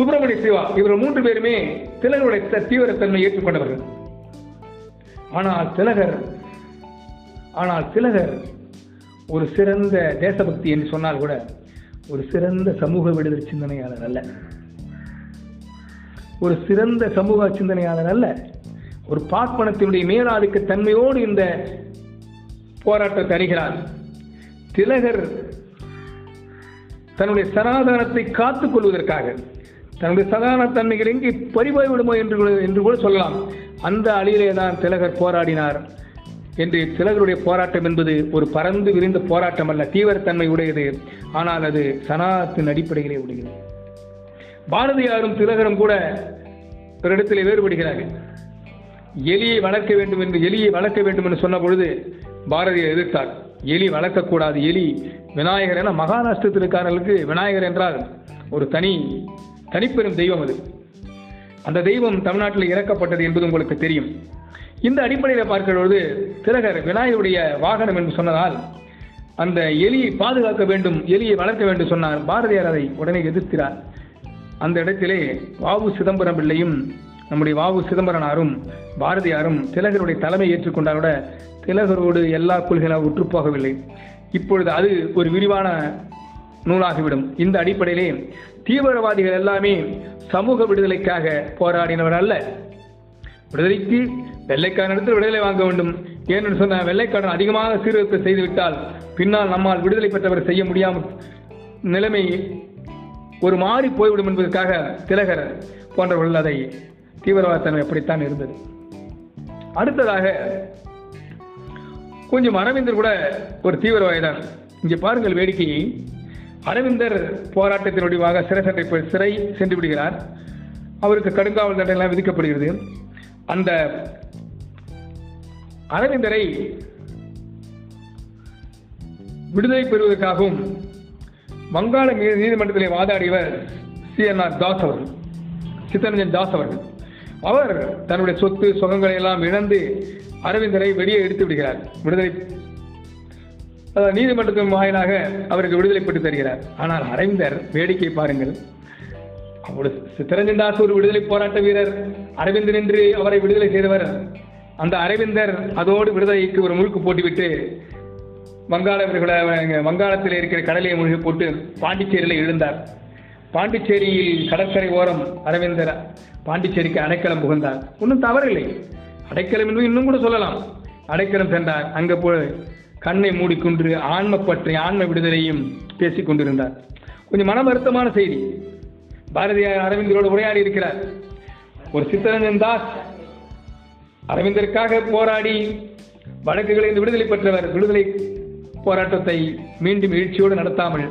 சுப்பிரமணிய சிவா இவர்கள் மூன்று பேருமே திலகருடைய தீவிரத்தன்மை ஏற்றுக்கொண்டவர்கள். ஆனால் திலகர் ஆனால் திலகர் ஒரு சிறந்த தேசபக்தி என்று சொன்னால் கூட ஒரு சிறந்த சமூக விடுதலை சிந்தனையாளர் அல்ல. ஒரு சிறந்த சமூக சிந்தனையாளர் அல்ல. ஒரு பார்ப்பனத்தினுடைய மேலாதிக்க தன்மையோடு இந்த போராட்டத்தை அறிகிறார் திலகர் தன்னுடைய சனாதனத்தை காத்துக் கொள்வதற்காக தன்னுடைய சாதாரண தன்மைகள் எங்கே பறிபோய் விடுமோ என்று கூட- என்று கூட சொல்லலாம். அந்த அழியிலே தான் திலகர் போராடினார். என்று திலகருடைய போராட்டம் என்பது ஒரு பறந்து விரிந்த போராட்டம் அல்ல தீவிரத்தன்மை உடையது. ஆனால் அது சனாதத்தின் அடிப்படையிலே உடையது. பாரதியாரும் திலகரும் கூட ஒரு இடத்திலே வேறுபடுகிறார்கள். எலியை வளர்க்க வேண்டும் என்று எலியை வளர்க்க வேண்டும் என்று சொன்ன பொழுது பாரதியார் எதிர்த்தார். எலி வளர்க்கக்கூடாது. எலி விநாயகர் என மகாராஷ்டிரத்திற்காரர்களுக்கு விநாயகர் என்றால் ஒரு தனி தனிப்பெரும் தெய்வம் அது. அந்த தெய்வம் தமிழ்நாட்டில் இறக்கப்பட்டது என்பது உங்களுக்கு தெரியும். இந்த அடிப்படையில் பார்க்கிற பொழுது திலகர் விநாயகருடைய வாகனம் என்று சொன்னதால் அந்த எலியை பாதுகாக்க வேண்டும் எலியை வளர்க்க வேண்டும் சொன்னார். பாரதியார் அதை உடனே எதிர்க்கிறார். அந்த இடத்திலே வாவு சிதம்பரம் பிள்ளையும் நம்முடைய வாவு சிதம்பரனாரும் பாரதியாரும் திலகருடைய தலைமை ஏற்றுக்கொண்டால் கூட திலகரோடு எல்லா கொள்கைகளாக உற்றுப்போகவில்லை இப்பொழுது அது ஒரு விரிவான நூலாகிவிடும். இந்த அடிப்படையிலே தீவிரவாதிகள் எல்லாமே சமூக விடுதலைக்காக போராடினவர் அல்ல. விடுதலைக்கு வெள்ளைக்காரனிடத்தில் விடுதலை வாங்க வேண்டும். ஏனென்று சொன்ன வெள்ளைக்காரன் அதிகமாக சீர்திருத்தம் செய்துவிட்டால் பின்னால் நம்மால் விடுதலை பெற்றவர் செய்ய முடியாமல் நிலைமை ஒரு மாறி போய்விடும் என்பதற்காக திலகர் போன்றவர்கள் அதை தீவிரவாதத்தனம் அப்படித்தான் இருந்தது. அடுத்ததாக கொஞ்சம் அரவிந்தர் கூட ஒரு தீவிரவாதி தான் இங்கே பாருங்கள் வேடிக்கையை. அரவிந்தர் போராட்டத்தின் முடிவாக சிறை சண்டை சிறை சென்று விடுகிறார். அவருக்கு கடுங்காவல் தண்டனை விதிக்கப்படுகிறது. அந்த அரவிந்தரை விடுதலை பெறுவதற்காகவும் வங்காள நீ- நீதிமன்றத்திலே வாதாடியவர் ஆர். தாஸ் அவர்கள் சித்தரஞ்சன் தாஸ் அவர்கள். அவர் தன்னுடைய சொத்து சுகங்களை எல்லாம் இழந்து அரவிந்தரை வெளியே எடுத்து விடுகிறார். விடுதலை நீதிமன்றத்தின் வாயிலாக அவருக்கு விடுதலை பெற்று தருகிறார். ஆனால் அரவிந்தர் வேடிக்கை பாருங்கள். அப்பொழுது சித்தரஞ்சன் தாஸ் ஒரு விடுதலை போராட்ட வீரர். அரவிந்தர் என்று அவரை விடுதலை செய்தவர். அந்த அரவிந்தர் அதோடு விடுதலைக்கு ஒரு முழுக்கு போட்டுவிட்டு வங்காள வங்காளத்தில் இருக்கிற கடலையை மூழ்கி போட்டு பாண்டிச்சேரியில் எழுந்தார். பாண்டிச்சேரியில் கடற்கரை ஓரம் அரவிந்தர் பாண்டிச்சேரிக்கு அடைக்கலம் புகுந்தார். ஒன்றும் தவறில்லை. அடைக்கலம் என்று இன்னும் கூட சொல்லலாம். அடைக்கலம் சென்றார். அங்கே போய் கண்ணை மூடிக்கொண்டு ஆன்ம பற்றி ஆன்ம விடுதலையும் பேசிக் கொண்டிருந்தார். கொஞ்சம் மன வருத்தமான செய்தி. பாரதியார் அரவிந்தரோடு உரையாடி இருக்கிறார். ஒரு சித்தரஞ்சன் தாஸ் அரவிந்தருக்காக போராடி வழக்குகளில் விடுதலை பெற்றவர் விடுதலை போராட்டத்தை மீண்டும் எழுச்சியோடு நடத்தாமல்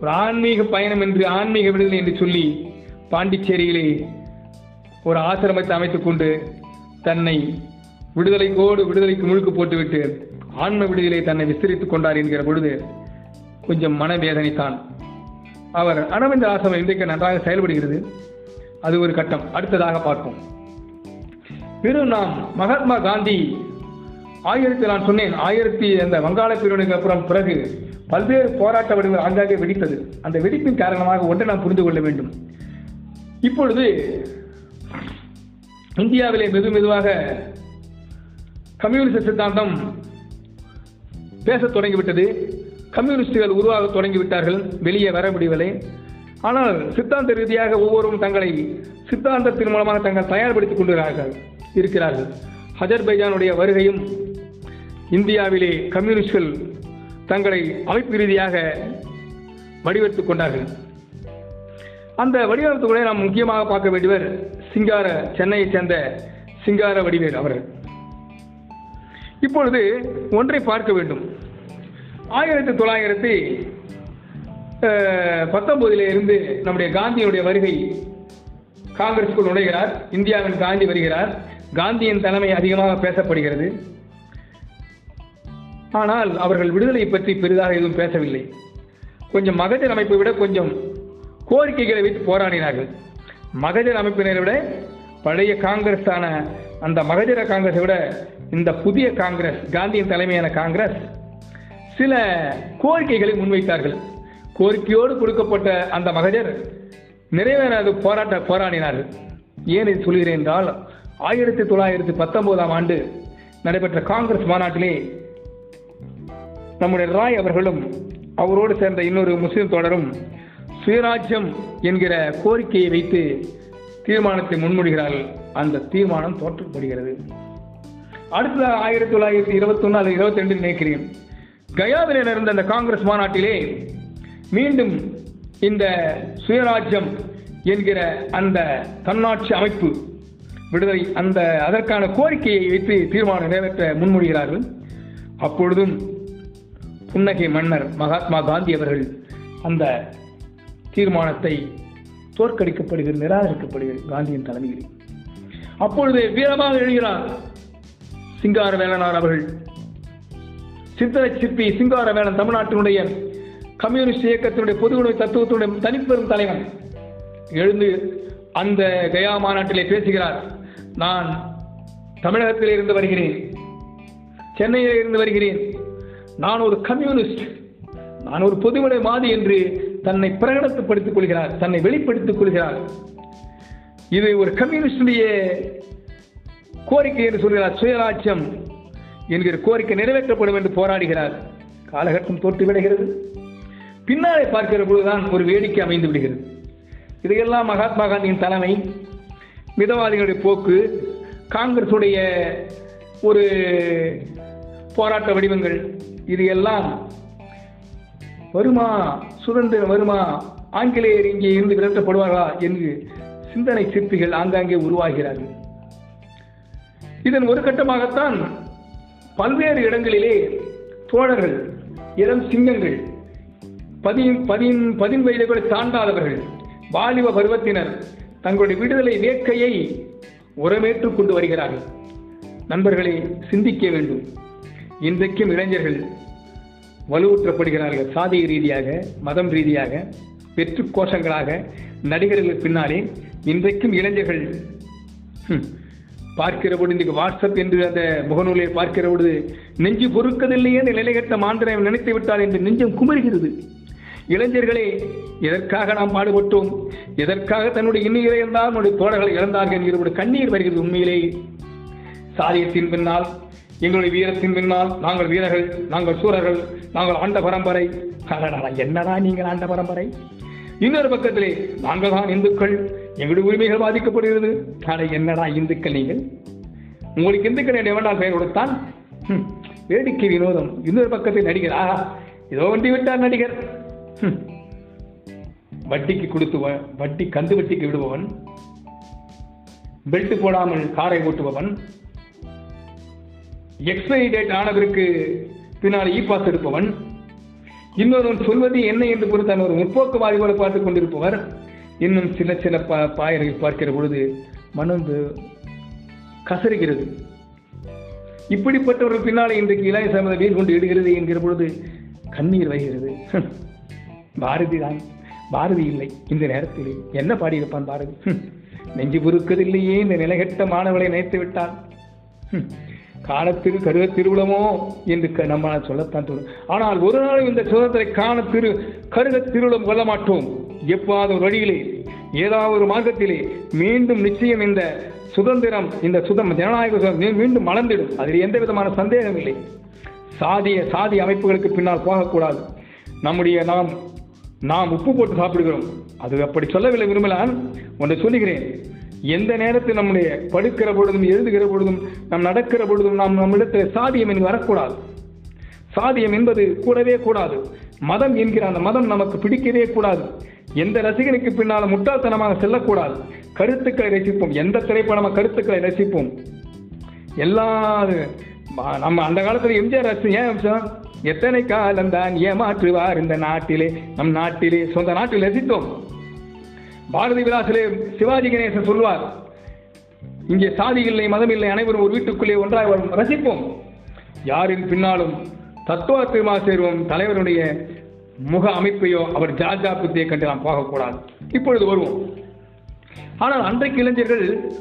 ஒரு ஆன்மீக பயணம் என்று ஆன்மீக விடுதலை என்று சொல்லி பாண்டிச்சேரியிலே ஒரு ஆசிரமத்தை அமைத்துக் கொண்டு தன்னை விடுதலைக்கோடு விடுதலைக்கு முழுக்கு போட்டுவிட்டு ஆன்ம விடுதலை தன்னை விஸ்தரித்துக் கொண்டார் என்கிற பொழுது கொஞ்சம் மனவேதனைத்தான். அவர் அரவிந்த ஆசிரமம் இன்றைக்கு நன்றாக செயல்படுகிறது. அது ஒரு கட்டம். அடுத்ததாக பார்ப்போம். வெறும் நாம் மகாத்மா காந்தி ஆயிரத்தி நான் சொன்னேன் ஆயிரத்தி அந்த வங்காள பிரிவினைக்கு அப்புறம் பிறகு பல்வேறு போராட்ட வடிவங்கள் ஆங்காங்கே வெடித்தது. அந்த வெடிப்பின் காரணமாக ஒன்றை நாம் புரிந்து கொள்ள வேண்டும். இப்பொழுது இந்தியாவிலே மெது மெதுவாக கம்யூனிஸ்ட் சித்தாந்தம் பேசத் தொடங்கிவிட்டது. கம்யூனிஸ்டுகள் உருவாக தொடங்கிவிட்டார்கள் வெளியே வர முடியவில்லை. ஆனால் சித்தாந்த ரீதியாக ஒவ்வொருவரும் தங்களை சித்தாந்தத்தின் மூலமாக தங்கள் தயார்படுத்திக் கொண்டிருக்கிறார்கள் இருக்கிறார்கள். ஹஜர்பைஜானுடைய வருகையும் இந்தியாவிலே கம்யூனிஸ்டுகள் தங்களை அமைப்பு ரீதியாக வடிவெடுத்துக் கொண்டார்கள். அந்த வடிவமைப்புகளை நாம் முக்கியமாக பார்க்க வேண்டியவர் சிங்கார சென்னையைச் சேர்ந்த சிங்கார வடிவேல் அவர்கள். இப்பொழுது ஒன்றை பார்க்க வேண்டும். ஆயிரத்தி தொள்ளாயிரத்தி பத்தொன்பதிலே இருந்து நம்முடைய காந்தியுடைய வருகை காங்கிரஸுக்குள் நுழைகிறார். இந்தியாவின் காந்தி வருகிறார். காந்தியின் தலைமை அதிகமாக பேசப்படுகிறது. ஆனால் அவர்கள் விடுதலை பற்றி பெரிதாக எதுவும் பேசவில்லை. கொஞ்சம் மகஜர் அமைப்பை விட கொஞ்சம் கோரிக்கைகளை வைத்து போராடினார்கள். மகஜர் அமைப்பினரை விட பழைய காங்கிரஸான அந்த மகஜர காங்கிரஸை விட இந்த புதிய காங்கிரஸ் காந்தியின் தலைமையான காங்கிரஸ் சில கோரிக்கைகளை முன்வைத்தார்கள். கோரிக்கையோடு கொடுக்கப்பட்ட அந்த மகஜர் நிறைவேறாத போராட்ட போராடினார்கள். ஏன் இது சொல்கிறேன் என்றால் ஆயிரத்தி தொள்ளாயிரத்தி பத்தொன்பதாம் ஆண்டு நடைபெற்ற காங்கிரஸ் மாநாட்டிலே நம்முடைய ராய் அவர்களும் அவரோடு சேர்ந்த இன்னொரு முஸ்லிம் தொடரும் சுயராஜ்யம் என்கிற கோரிக்கையை வைத்து தீர்மானத்தை முன்மொழிகிறார்கள். அந்த தீர்மானம் தோற்றப்படுகிறது. அடுத்த ஆயிரத்தி தொள்ளாயிரத்தி இருபத்தி ஒன்று அல்லது இருபத்தி ரெண்டு நினைக்கிறேன். கயாவில் நடந்த அந்த காங்கிரஸ் மாநாட்டிலே மீண்டும் இந்த சுயராஜ்யம் என்கிற அந்த தன்னாட்சி அமைப்பு விடுதலை அந்த அதற்கான கோரிக்கையை வைத்து தீர்மானம் நிறைவேற்ற முன்மொழிகிறார்கள். அப்பொழுதும் புன்னகை மன்னர் மகாத்மா காந்தி அவர்கள் அந்த தீர்மானத்தை தோற்கடிக்கப்படுகிறது நிராகரிக்கப்படுகிறது காந்தியின் தலைமையில். அப்பொழுது வீரமாக எழுகிறார் சிங்கார வேலனார் அவர்கள். சித்தரை சிற்பி சிங்கார வேலன் தமிழ்நாட்டினுடைய கம்யூனிஸ்ட் இயக்கத்தினுடைய பொதுவுடைமை தத்துவத்தினுடைய தனிப்பெரும் தலைவன். எழுந்து அந்த கயா மாநாட்டிலே பேசுகிறார். நான் தமிழகத்தில் இருந்து வருகிறேன். சென்னையில் இருந்து வருகிறேன். நான் ஒரு கம்யூனிஸ்ட். நான் ஒரு பொதுவுடை மாதி என்று தன்னை பிரகடனப்படுத்திக் கொள்கிறார். தன்னை வெளிப்படுத்திக் கொள்கிறார். இது ஒரு கம்யூனிஸ்டுடைய கோரிக்கை என்று சொல்கிறார் சுயராஜ்யம் என்கிற கோரிக்கை நிறைவேற்றப்படும் என்று போராடுகிறார். காலகட்டம் தோற்று விடுகிறது. பின்னாலே பார்க்கிற பொழுதுதான் ஒரு வேடிக்கை அமைந்து விடுகிறது. இதையெல்லாம் மகாத்மா காந்தியின் தலைமை மிதவாதிகளுடைய போக்கு காங்கிரசுடைய ஒரு போராட்ட வடிவங்கள் இது எல்லாம் வருமா சுதந்திரம் வருமா ஆங்கிலேயர் இங்கே இருந்து விரட்டப்படுவார்களா என்று சிந்தனை சிற்பிகள் ஆங்காங்கே உருவாகிறார்கள். இதன் ஒரு கட்டமாகத்தான் பல்வேறு இடங்களிலே தோழர்கள் இளம் சிங்கங்கள் பதின் பதின் பதின் வயதை கூட தாண்டாதவர்கள் வாலிப பருவத்தினர் தங்களுடைய விடுதலை வேட்கையை உரமேற்று கொண்டு வருகிறார்கள். நண்பர்களை சிந்திக்க வேண்டும். இன்றைக்கும் இளைஞர்கள் வலுவூற்றப்படுகிறார்கள். சாதிய ரீதியாக மதம் ரீதியாக வெற்று கோஷங்களாக நடிகர்களுக்கு பின்னாலே இன்றைக்கும் இளைஞர்கள் பார்க்கிற பொழுது இன்றைக்கு வாட்ஸ்அப் என்று அந்த முகநூலை பார்க்கிற பொழுது நெஞ்சு பொறுக்கதில்லையே இந்த நிலைகட்ட மாந்திரம் நினைத்து விட்டால் என்று நெஞ்சம் குமருகிறது. இளைஞர்களே எதற்காக நாம் பாடுபட்டோம்? எதற்காக தன்னுடைய இன்னுயிரை இருந்தால் நம்முடைய தோழர்களை இழந்தார்கள் என்கிற ஒரு கண்ணீர் வருகிறது உண்மையிலேயே சாரியத்தின் பின்னால் எங்களுடைய வீரத்தின் பின்னால் நாங்கள் வீரர்கள் நாங்கள் சூரர்கள் நாங்கள் ஆண்ட பரம்பரை. என்னடா நீங்கள் ஆண்ட பரம்பரை? இன்னொரு பக்கத்திலே நாங்கள் தான் இந்துக்கள். எங்களுடைய உரிமைகள் பாதிக்கப்படுகிறது. ஆனால் என்னடா இந்துக்கள் நீங்கள்? உங்களுக்கு இந்துக்கள் என்று வேண்டாம் பெயர் கொடுத்தான் வேடிக்கை வினோதம். இன்னொரு பக்கத்தில் நடிகர் ஆஹா இதோ வண்டி விட்டார் நடிகர். வட்டிக்கு கொடுத்துவன் வட்டி கந்து வட்டிக்கு விடுபவன் பெல்ட் போடாமல் காரை ஓட்டுபவன் எக்ஸ்பைரி டேட் ஆனவருக்கு பின்னால் இ பாஸ் எடுப்பவன் இன்னொருவன் சொல்வது என்ன என்று பொறுத்தான் ஒரு முற்போக்குவாதி போல பார்த்துக் கொண்டிருப்பவர். இன்னும் சில சில பா பாயர்கள் பார்க்கிற பொழுது மனது கசருகிறது இப்படிப்பட்டவர்கள் பின்னால் இன்றைக்கு இளைய சமத வீர் கொண்டு இடுகிறது என்கிற பொழுது கண்ணீர் வருகிறது (laughs) பாரதி தான். பாரதி இல்லை. இந்த நேரத்தில் என்ன பாடியிருப்பான் பாரதி? (laughs) நெஞ்சு பொறுக்கதில்லையே இந்த நிலைகட்ட மாணவனை நினைத்து விட்டான் ஹம். (laughs) காணத்திரு கருவ திருவிழமோ என்று க- சொல்லத்தான் தோணும். ஆனால் ஒரு நாளும் இந்த சுதந்திரத்தை காண திரு கருக திருவிழம் கொள்ள மாட்டோம். எப்பாவது ஒரு வழியிலே ஏதாவது ஒரு மார்க்கத்திலே மீண்டும் நிச்சயம் இந்த சுதந்திரம் இந்த சுதம் ஜனநாயக சுதந்திரம் மீண்டும் மலர்ந்திடும். அதில் எந்த விதமான சந்தேகம் இல்லை. சாதிய சாதி அமைப்புகளுக்கு பின்னால் போகக்கூடாது. நம்முடைய நாம் நாம் உப்பு போட்டு சாப்பிடுகிறோம். அது அப்படி சொல்லவில்லை விரும்பலான் ஒன்றை சொல்லுகிறேன். எந்த நேரத்தில் நம்முடைய படுக்கிற பொழுதும் எழுதுகிற பொழுதும் நாம் நடக்கிற பொழுதும் நாம் நம்மிடத்தில் சாதியம் என்று வரக்கூடாது. சாதியம் என்பது கூடவே கூடாது. மதம் என்கிற அந்த மதம் நமக்கு பிடிக்கவே கூடாது. எந்த ரசிகனுக்கு பின்னாலும் முட்டாள்தனமாக செல்லக்கூடாது. கருத்துக்களை ரசிப்போம். எந்த திரைப்படமா கருத்துக்களை ரசிப்போம்? எல்லா நம்ம அந்த காலத்துல எம்ஜிஆர் ரசி ஏன் அம்சம் எத்தனை காலம் தான் ஏமாற்றுவார் இந்த நாட்டிலே? நம் நாட்டிலே சொந்த நாட்டில் ரசித்தோம். பாரதி விலாசிலே சிவாஜி கணேசன் சொல்வார் இங்கே சாதி இல்லை மதம் இல்லை அனைவரும் ஒரு வீட்டுக்குள்ளே ஒன்றாக வரும் ரசிப்போம். யாரின் பின்னாலும் தத்துவத்திற்மா சேர்வோம். தலைவருடைய முக அமைப்பையோ அவர் ஜாஜா புத்தியை கண்டு நாம் போகக்கூடாது. இப்பொழுது வருவோம். ஆனால் அன்றைக்கு இளைஞர்கள்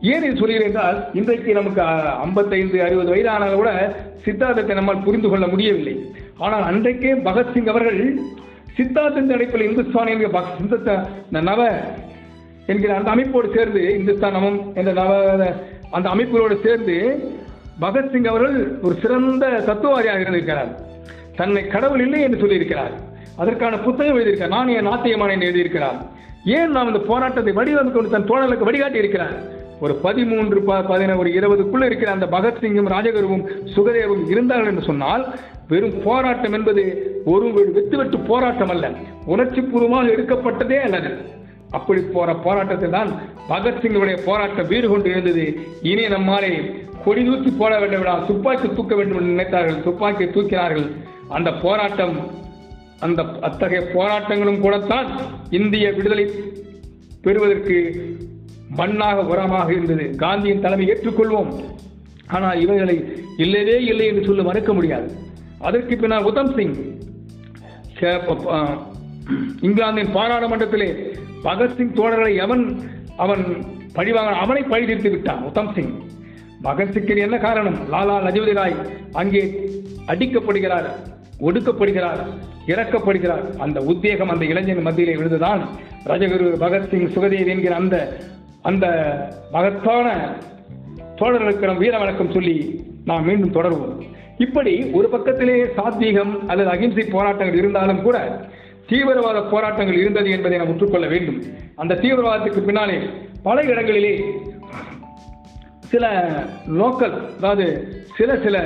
ஏன் இது சொல்கிறேன் என்றால் இன்றைக்கு நமக்கு ஐம்பத்தைந்து அறுபது வயதானால் கூட சித்தாந்தத்தை நம்மால் புரிந்து கொள்ள முடியவில்லை. ஆனால் அன்றைக்கே பகத்சிங் அவர்கள் சித்தாந்தத்தின் அடிப்பில் இந்துஸ்தான் என்கிற பக- நவ என்கிற அந்த அமைப்போடு சேர்ந்து இந்துஸ்தான் நமம் என்ற நவ அந்த அமைப்புகளோடு சேர்ந்து பகத்சிங் அவர்கள் ஒரு சிறந்த தத்துவவாதியாக இருந்திருக்கிறார். தன்னை கடவுள் இல்லை என்று சொல்லியிருக்கிறார். அதற்கான புத்தகம் எழுதியிருக்கிறார். நான் என் நாத்தியமான என்று எழுதியிருக்கிறார். ஏன் நாம் இந்த போராட்டத்தை வடிவமைத்து கொண்டு தன் தோழர்களுக்கு வழிகாட்டி இருக்கிறார் ஒரு பதிமூன்று ப- பதின ஒரு இருபதுக்குள்ள இருக்கிற அந்த பகத்சிங்கும் ராஜகுருவும் சுகதேவும் இருந்தார்கள் என்று சொன்னால் வெறும் போராட்டம் என்பது ஒரு வெட்டு வெட்டு போராட்டம் அல்ல. உணர்ச்சி பூர்வமாக எடுக்கப்பட்டதே அல்லது. அப்படி போற போராட்டத்தில் தான் பகத்சிங்குடைய போராட்டம் வீடு கொண்டு இருந்தது. இனி நம்மாலே கொடி தூக்கி போட வேண்டும் துப்பாக்கி தூக்க வேண்டும் என்று நினைத்தார்கள். துப்பாக்கி தூக்கினார்கள். அந்த போராட்டம் அந்த அத்தகைய போராட்டங்களும் கூடத்தான் இந்திய விடுதலை பெறுவதற்கு மண்ணாக உரமாக இருந்தது. காந்தியின் தலைமை ஏற்றுக்கொள்வோம். ஆனால் இவைகளை இல்லவே இல்லை என்று சொல்ல மறுக்க முடியாது. அதற்கு பின்னால் உத்தம் சிங் இங்கிலாந்தின் பாராளுமன்றத்திலே பகத்சிங் தோழர்களை அவன் அவன் பழிவாங்க அவனை பழி தீர்த்து விட்டான். உத்தம் சிங். பகத்சிங்கின் என்ன காரணம்? லாலா லஜபதி ராய் அங்கே அடிக்கப்படுகிறார் ஒடுக்கப்படுகிறார் இறக்கப்படுகிறார். அந்த உத்வேகம் அந்த இளைஞன் மத்தியிலே விழுந்துதான் ரஜகுரு பகத்சிங் சுகதேவ் என்கிற அந்த அந்த மகத்தான தோழர்களுக்கு நம் வீர வணக்கம் சொல்லி நாம் மீண்டும் தொடர்வோம். இப்படி ஒரு பக்கத்திலே சாத்வீகம் அல்லது அகிம்சை போராட்டங்கள் இருந்தாலும் கூட தீவிரவாத போராட்டங்கள் இருந்தது என்பதை நாம் ஒற்றுக்கொள்ள வேண்டும். அந்த தீவிரவாதத்துக்கு பின்னாலே பல இடங்களிலே சில லோக்கல் அதாவது சில சில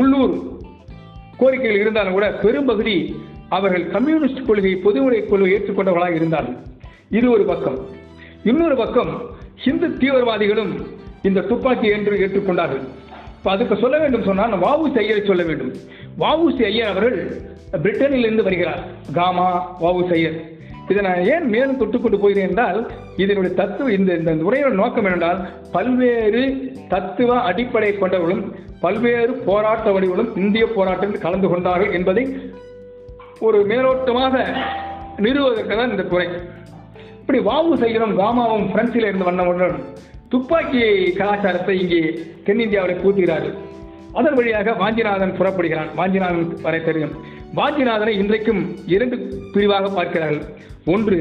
உள்ளூர் கோரிக்கைகள் இருந்தாலும் கூட பெரும்பகுதி அவர்கள் கம்யூனிஸ்ட் கொள்கை பொதுமுறை கொள்கை ஏற்றுக்கொண்டவர்களாக இருந்தார்கள். இது ஒரு பக்கம். இன்னொரு பக்கம் ஹிந்து தீவிரவாதிகளும் இந்த துப்பாக்கி என்று ஏற்றுக்கொண்டார்கள். இப்போ அதுக்கு சொல்ல வேண்டும் சொன்னால் வாவுசி ஐயரை சொல்ல வேண்டும். வாவுசி ஐயர் அவர்கள் பிரிட்டனில் இருந்து வருகிறார். காமா வாவுசி ஐயர். இதை நான் ஏன் மேலும் தொட்டுக்கொண்டு போகிறேன் என்றால் இதனுடைய தத்துவ இந்த இந்த உரையோட நோக்கம் என்னென்றால் பல்வேறு தத்துவ அடிப்படை கொண்டவர்களும் பல்வேறு போராட்ட வடிவுகளும் இந்திய போராட்டத்தில் கலந்து கொண்டார்கள் என்பதை ஒரு மேலோட்டமாக நிறுவுவதற்கு தான் இந்த துறை. இப்படி வாவு செய்கிறோம் ராமாவும் பிரெஞ்சில் இருந்த வண்ணமுடன் துப்பாக்கி கலாச்சாரத்தை இங்கே தென்னிந்தியாவில் பூத்துகிறார்கள். அதன் வழியாக வாஞ்சிநாதன் புறப்படுகிறான். வாஞ்சிநாதன் வரை தெரியும். வாஞ்சிநாதனை இன்றைக்கும் இரண்டு பிரிவாக பார்க்கிறார்கள். ஒன்று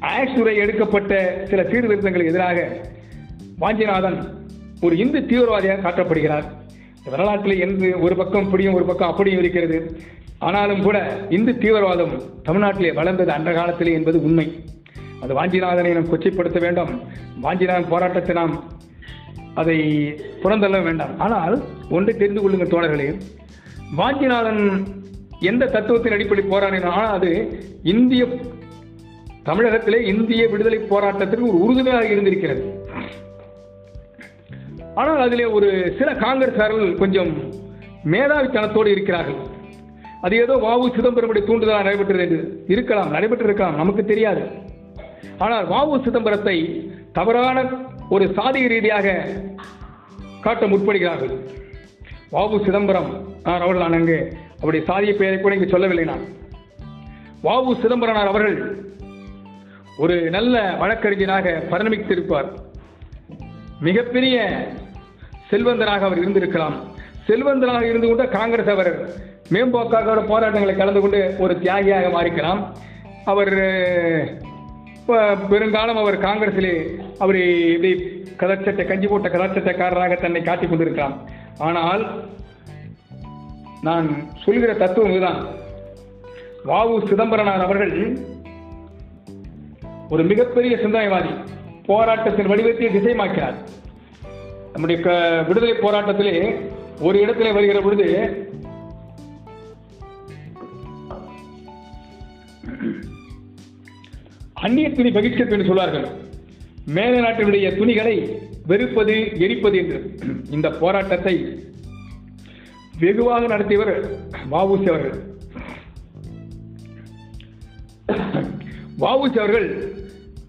ஆஷ்துரை எடுக்கப்பட்ட சில சீர்திருத்தங்களுக்கு எதிராக வாஞ்சிநாதன் ஒரு இந்து தீவிரவாதியாக காட்டப்படுகிறார். வரலாற்றில் என்று ஒரு பக்கம் இப்படியும் ஒரு பக்கம் அப்படியும் இருக்கிறது. ஆனாலும் கூட இந்து தீவிரவாதம் தமிழ்நாட்டிலே வளர்ந்தது அந்த காலத்திலே என்பது உண்மை. அது வாஞ்சிநாதனை நாம் கொச்சைப்படுத்த வேண்டும். வாஞ்சிநாதன் போராட்டத்தை நாம் அதை புறந்தள்ள வேண்டாம். ஆனால் ஒன்றை தெரிந்து கொள்ளுங்கள் தோழர்களே வாஞ்சிநாதன் எந்த தத்துவத்தின் அடிப்படை போராடினாலும் அது இந்திய தமிழகத்திலே இந்திய விடுதலை போராட்டத்திற்கு ஒரு உறுதுணையாக இருந்திருக்கிறது. ஆனால் அதிலே ஒரு சில காங்கிரசார்கள் கொஞ்சம் மேதாவித்தனத்தோடு இருக்கிறார்கள். அது ஏதோ வாவு சிதம்பரமுடைய தூண்டுதலாக நடைபெற்றது என்று இருக்கலாம் நடைபெற்றிருக்கலாம் நமக்கு தெரியாது. ஆனால் வாவு சிதம்பரத்தை தவறான ஒரு சாதிய ரீதியாக காட்ட முற்படுகிறார்கள். வாவு சிதம்பரம் அவர்கள் நான் அங்கே அவருடைய சாதிய பெயரை கூட இங்கு சொல்லவில்லை நான். வாவு சிதம்பரனார் அவர்கள் ஒரு நல்ல வழக்கறிஞராக பரிணமித்திருப்பார். மிகப்பெரிய செல்வந்தராக அவர் இருந்திருக்கலாம். செல்வந்தராக இருந்து கொண்டு காங்கிரஸ் அவர் மேம்போக்காக போராட்டங்களை கலந்து கொண்டு ஒரு தியாகியாக மாறிக்கலாம். அவர் பெருங்காலம் அவர் காங்கிரஸிலே அவர் இப்படி கதர்ச்சட்டை கஞ்சி போட்ட கதர்ச்சட்டைக்காரராக தன்னை காட்டிக் கொண்டிருக்கலாம். ஆனால் நான் சொல்கிற தத்துவம் இதுதான். வாவு சிதம்பரனார் அவர்கள் ஒரு மிகப்பெரிய சிந்தனைவாதி போராட்டத்தின் வடிவத்தை திசைமாக்கிறார் நம்முடைய க- விடுதலை போராட்டத்திலே ஒரு இடத்திலே வருகிற பொழுது அந்நிய துணி பகிஷ்கரிப்பு என்று சொல்வார்கள். மேல நாட்டினுடைய துணிகளை வெறுப்பது எரிப்பது என்று. இந்த போராட்டத்தை வெகுவாக நடத்தியவர் வஉசி அவர்கள். வஉசி அவர்கள்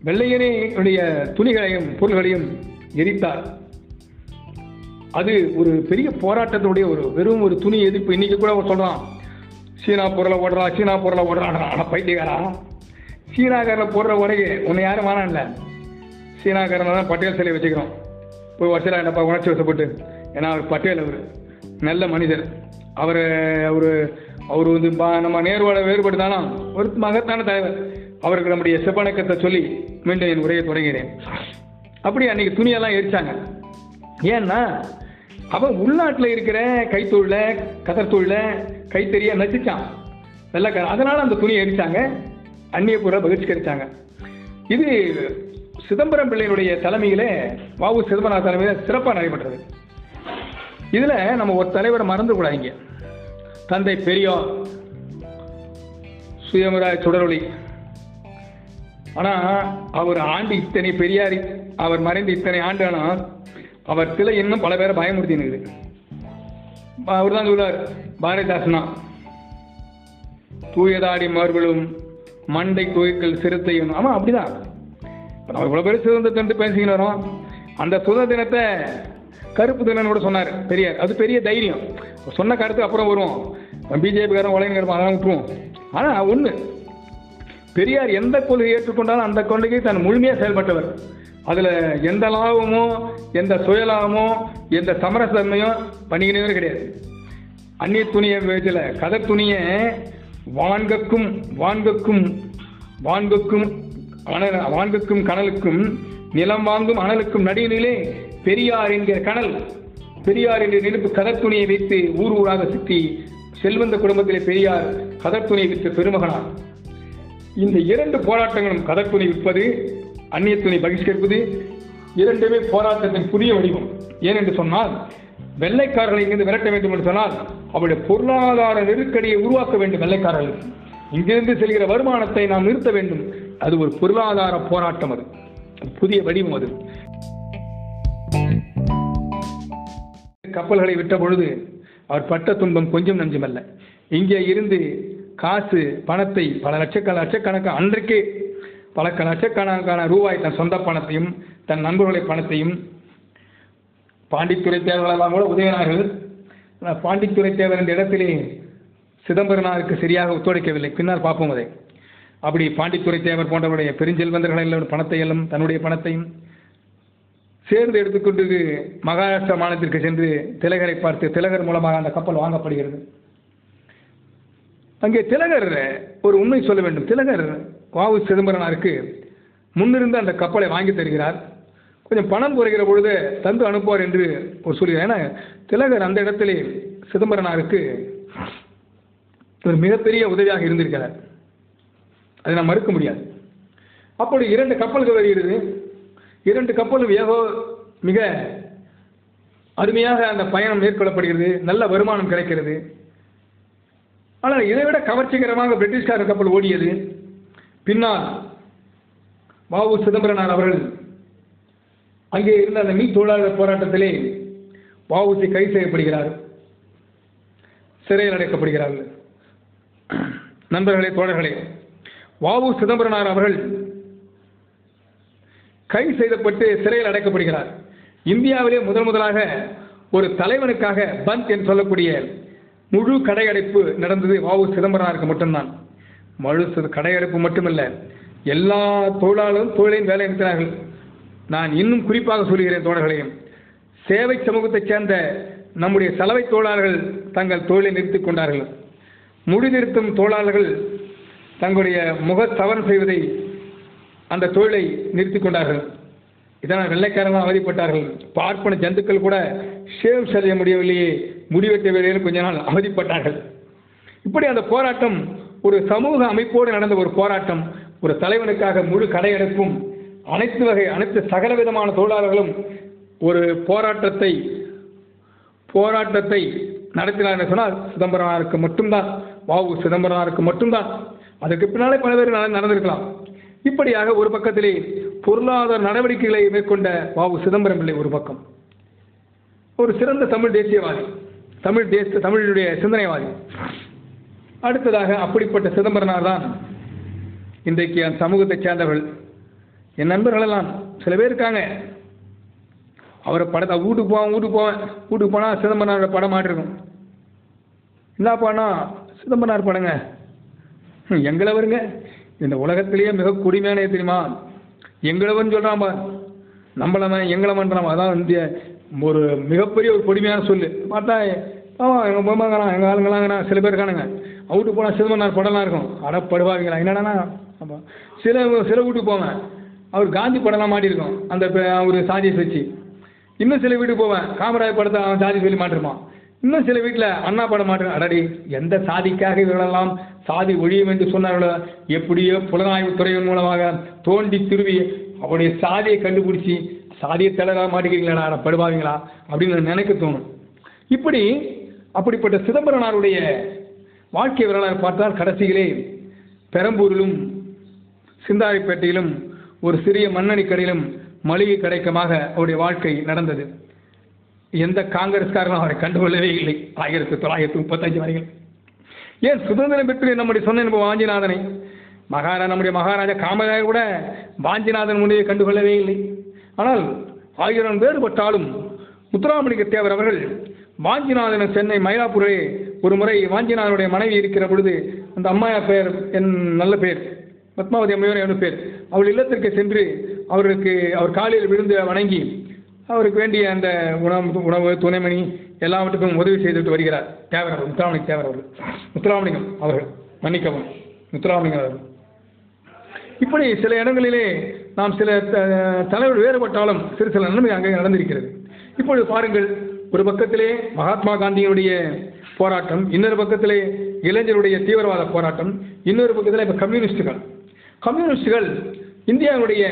வெள்ளையனுடைய துணிகளையும் பொருள்களையும் எரித்தார். அது ஒரு பெரிய போராட்டத்தினுடைய ஒரு வெறும் ஒரு துணி எதிர்ப்பு. இன்னைக்கு கூட அவர் சொல்றான் சீனா பொருளை ஓடுறான் சீனா பொருளை ஓடுறான் ஆனால் பைத்தியக்காரா? சீனாக்காரில் போடுற உடைக்கு உன்னை யாரும் வானான்ல. சீனாக்காரன் தான் பட்டேல் சிலை வச்சுக்கிறோம். போய் வருஷம் என்னப்பா உணர்ச்சி வசப்பட்டு. ஏன்னா அவர் பட்டேல் அவர். நல்ல மனிதர். அவர் அவர் அவர் வந்து பா- நம்ம வேறுபட்டு தானா ஒரு மகத்தான தலைவர். அவருக்கு நம்முடைய செப்பணக்கத்தை சொல்லி மீண்டும் என் உரையை தொடங்கினேன் அப்படி அன்னைக்கு துணியெல்லாம் எரிச்சாங்க. ஏன்னா அவன் உள்நாட்டில் இருக்கிற கைத்தொழில கதர் தொழில கைத்தறிய நச்சுச்சான். வெள்ளக்காரன். அதனால அந்த துணியை எரிச்சாங்க. அந்நிய பொருளை பகிஷ்கரிச்சாங்க இது சிதம்பரம் பிள்ளையினுடைய தலைமையிலே வாவு சிதம்பரம் தலைமையில் சிறப்பாக நடைபெற்றது. இதில் நம்ம ஒரு தலைவரை மறந்து கூடாதீங்க தந்தை பெரியார் சுயமராய் சுடரொளி. ஆனால் அவர் ஆண்டு இத்தனை பெரியார் அவர் மறைந்து இத்தனை ஆண்டு ஆனால் அவர் சிலை இன்னும் பல பேரை பயமுறுத்தினது அவர் தான் சொல்றார் பாரதிதாசனா தூயதாடி மார்களும் மண்டை கோயில்கள் சிறுத்தையும். ஆமாம் அப்படிதான். இப்போ நம்ம இவ்வளோ பேர் சுதந்திரத்தை பேசிக்கிட்டு வரோம். அந்த சுதந்திர தினத்தை கருப்பு தினம் கூட சொன்னார் பெரியார். அது பெரிய தைரியம். சொன்ன கருத்து அப்புறம் வருவோம். பிஜேபிக்காரன் உலகினரும் அதெல்லாம் விட்டுருவோம். ஆனால் ஒன்று பெரியார் எந்த கொள்கையை ஏற்றுக்கொண்டாலும் அந்த கொள்கையை தன் முழுமையாக செயல்பட்டவர். அதில் எந்த லாபமோ எந்த சுயலாபமோ எந்த சமரசன்மையோ பண்ணிக்கினவே கிடையாது. அந்நிய துணியை வயதில் கதை துணியை வான்கக்கும் வான்கக்கும் வான்கக்கும் அனல் வான்கக்கும் கனலுக்கும் நிலம் வாங்கும் அனலுக்கும் நடுவிலே பெரியார் என்கிற கனல் பெரியார் என்ற நெருப்பு கதத்துணியை வைத்து ஊர் ஊராக சுற்றி செல்வந்த குடும்பத்திலே பெரியார் கதத்துணியை விற்ற பெருமகனார். இந்த இரண்டு போராட்டங்களும் கதர் விற்பது அந்நிய பகிஷ்கரிப்பது இரண்டுமே போராட்டத்தின் புதிய வடிவம். ஏனென்று சொன்னால் வெள்ளைக்காரர்களை இங்கிருந்து விரட்ட வேண்டும் என்று சொன்னால் அவருடைய பொருளாதார நெருக்கடியை உருவாக்க வேண்டும் வெள்ளைக்காரர்கள். இங்கிருந்து செல்கிற வருமானத்தை நாம் நிறுத்த வேண்டும். அது ஒரு பொருளாதார போராட்டம் அது. அது புதிய வடிவம் அது. கப்பல்களை விட்ட பொழுது அவர் பட்ட துன்பம் கொஞ்சம் நஞ்சமல்ல. இங்கே இருந்து காசு பணத்தை பல லட்சக்கண லட்சக்கணக்கான அன்றைக்கே பல லட்சக்கணக்கான ரூபாய் தன் சொந்த பணத்தையும் தன் நண்பர்களுடைய பணத்தையும் பாண்டித்துறை தேவர்களெல்லாம் கூட உதவினார்கள். ஆனால் பாண்டித்துறை தேவர் என்ற இடத்திலே சிதம்பரனாருக்கு சரியாக ஒத்துழைக்கவில்லை. பின்னால் பார்ப்போம் அதை. அப்படி பாண்டித்துறை தேவர் போன்றவருடைய பெருஞ்செல்வந்தர்கள் எல்லாம் பணத்தை எல்லாம் தன்னுடைய பணத்தையும் சேர்ந்து எடுத்துக்கொண்டு மகாராஷ்டிரா மாநிலத்திற்கு சென்று திலகரை பார்த்து திலகர் மூலமாக அந்த கப்பல் வாங்கப்படுகிறது. அங்கே திலகர் ஒரு உண்மை சொல்ல வேண்டும். திலகர் வாவு சிதம்பரனாருக்கு முன்னிருந்து அந்த கப்பலை வாங்கி தருகிறார். கொஞ்சம் பணம் குறைகிற பொழுது தந்து அனுப்புவார் என்று ஒரு சொல்கிறார். ஏன்னா திலகர் அந்த இடத்திலே சிதம்பரனாருக்கு ஒரு மிகப்பெரிய உதவியாக இருந்திருக்கிறார். அதை நான் மறுக்க முடியாது. அப்படி இரண்டு கப்பல்கள் வருகிறது. இரண்டு கப்பலும் ஏகோ மிக அருமையாக அந்த பயணம் மேற்கொள்ளப்படுகிறது. நல்ல வருமானம் கிடைக்கிறது. ஆனால் இதைவிட கவர்ச்சிகரமாக பிரிட்டிஷ்கார கப்பல் ஓடியது. பின்னால் வாவு சிதம்பரனார் அவர்கள் அங்கே இருந்த அந்த மீன் தொழிலாளர் போராட்டத்திலே வாவுசி கைது செய்யப்படுகிறார். சிறையில் அடைக்கப்படுகிறார்கள். நண்பர்களே தோழர்களே வாவு சிதம்பரனார் அவர்கள் கைது செய்யப்பட்டு சிறையில் அடைக்கப்படுகிறார். இந்தியாவிலே முதல் முதலாக ஒரு தலைவனுக்காக பந்த் என்று சொல்லக்கூடிய முழு கடையடைப்பு நடந்தது வாவு சிதம்பரனாருக்கு மட்டும்தான். முழு கடையடைப்பு மட்டுமல்ல. எல்லா தொழிலாளரும் தொழிலையும் வேலை நிறுத்தினார்கள். நான் இன்னும் குறிப்பாக சொல்கிறேன் தோழர்களையும் சேவை சமூகத்தைச் சேர்ந்த நம்முடைய சலவை தொழிலாளர்கள் தங்கள் தொழிலை நிறுத்திக் கொண்டார்கள். முடி நிறுத்தும் தொழிலாளர்கள் தங்களுடைய முக சவரம் செய்வதை அந்த தொழிலை நிறுத்திக் கொண்டார்கள். இதனால் வெள்ளைக்காரர்கள் அவதிப்பட்டார்கள். பார்ப்பன ஜந்துக்கள் கூட ஷேவ் செய்ய முடியவில்லையே. முடிவெட்ட வேலையில் கொஞ்ச நாள் அவதிப்பட்டார்கள். இப்படி அந்த போராட்டம் ஒரு சமூக அமைப்போடு நடந்த ஒரு போராட்டம் ஒரு தலைவனுக்காக முழு கடையெடுப்பும் அனைத்து வகை அனைத்து சகல விதமான தொழிலாளர்களும் ஒரு போராட்டத்தை போராட்டத்தை நடத்தினார் என்று சொன்னால் சிதம்பரனாருக்கு மட்டும்தான் வாவு சிதம்பரனாருக்கு மட்டும்தான். அதுக்கு பின்னாலே பல பேர் நடந்திருக்கலாம். இப்படியாக ஒரு பக்கத்திலே பொருளாதார நடவடிக்கைகளை மேற்கொண்ட வாவு சிதம்பரம் பிள்ளை ஒரு பக்கம். ஒரு சிறந்த தமிழ் தேசியவாதி. தமிழ் தேச தமிழுடைய சிந்தனைவாதி. அடுத்ததாக அப்படிப்பட்ட சிதம்பரனார் தான் இன்றைக்கு அந்த சமூகத்தைச் சேர்ந்தவர்கள். என் நண்பர்களெல்லாம் சில பேர் இருக்காங்க. அவரை படத்தை வீட்டுக்கு போவேன் வீட்டுக்கு போவேன். வீட்டுக்கு போனால் சிதம்பரனாரோட படம் மாட்டிருக்கும். என்ன படம் சிதம்பரனார் படங்க. எங்களை வருங்க. இந்த உலகத்திலேயே மிக கொடுமையான தெரியுமா? எங்களவன் சொல்கிறான் பார். நம்மளவன் எங்களவன்றான் அதான் இந்திய ஒரு மிகப்பெரிய ஒரு கொடுமையான சொல்லு. பார்த்தா ஆமாம் எங்கள் பொம்மாங்கிறான் எங்கள் ஆளுங்களாங்கண்ணா சில பேர் இருக்கானுங்க. அவுட்டு போனால் சிதம்பரனார் படம்லாம் இருக்கும். அட படுவாங்களா என்னடாண்ணா ஆமாம் சில சில வீட்டுக்கு போவேன். அவர் காந்தி படம்லாம் மாட்டியிருக்கோம். அந்த அவர் சாதியை வச்சு இன்னும் சில வீட்டுக்கு போவேன். காமராஜ் படத்தை அவன் சாதி சொல்லி மாட்டிருப்பான். இன்னும் சில வீட்டில் அண்ணா படம் மாட்டு அடடி எந்த சாதிக்காக இவர்களெல்லாம் சாதி ஒழியும் என்று சொன்னார்களோ எப்படியோ புலனாய்வு துறையின் மூலமாக தோண்டி திருவி அவருடைய சாதியை கண்டுபிடிச்சி சாதியை தலைவராக மாட்டிக்கிறீங்களா அட படுவாங்களா அப்படின்னு நினைக்க தோணும். இப்படி அப்படிப்பட்ட சிதம்பரனாருடைய வாழ்க்கை வரலாறு பார்த்தால் கடைசியிலே பெரம்பூரிலும் சிந்தாரிப்பேட்டையிலும் ஒரு சிறிய மண்ணணி கடையிலும் மளிகை கடைக்கமாக அவருடைய வாழ்க்கை நடந்தது. எந்த காங்கிரஸ்காரனும் அவரை கண்டுகொள்ளவே இல்லை. ஆயிரத்தி தொள்ளாயிரத்தி முப்பத்தஞ்சு வரையில். ஏன் சுதந்திரம் பெற்று நம்முடைய சொன்ன வாஞ்சிநாதனை? மகாராஜா நம்முடைய மகாராஜா காமராஜர் கூட வாஞ்சிநாதன் முனையை கண்டுகொள்ளவே இல்லை. ஆனால் ஆயிரம் வேறுபட்டாலும் முத்துராமலிங்க தேவர் அவர்கள் வாஞ்சிநாதன் சென்னை மயிலாப்பூரிலே ஒரு முறை வாஞ்சிநாதனுடைய மனைவி இருக்கிற பொழுது அந்த அம்மையா பெயர் என் நல்ல பெயர் பத்மாவதி அம்மையோர் என் பேர் அவள் இல்லத்திற்கு சென்று அவருக்கு அவர் காலையில் விழுந்து வணங்கி அவருக்கு வேண்டிய அந்த உணவு உணவு துணைமணி எல்லாவற்றுக்கும் உதவி செய்துவிட்டு வருகிறார். தேவர் அவர்கள் முத்துராமணி தேவர் அவர்கள். முத்துராமலிங்கம் அவர்கள் மன்னிக்கவும். முத்துராமலிங்கம் அவர்கள். இப்படி சில இடங்களிலே நாம் சில த- தலைவர் வேறுபட்டாலும் சிறு சில நன்மை அங்கே நடந்திருக்கிறது. இப்பொழுது பாருங்கள் ஒரு பக்கத்திலே மகாத்மா காந்தியினுடைய போராட்டம் இன்னொரு பக்கத்திலே இளைஞருடைய தீவிரவாத போராட்டம் இன்னொரு பக்கத்தில் இப்போ கம்யூனிஸ்டுகள். கம்யூனிஸ்டுகள் இந்தியாவுடைய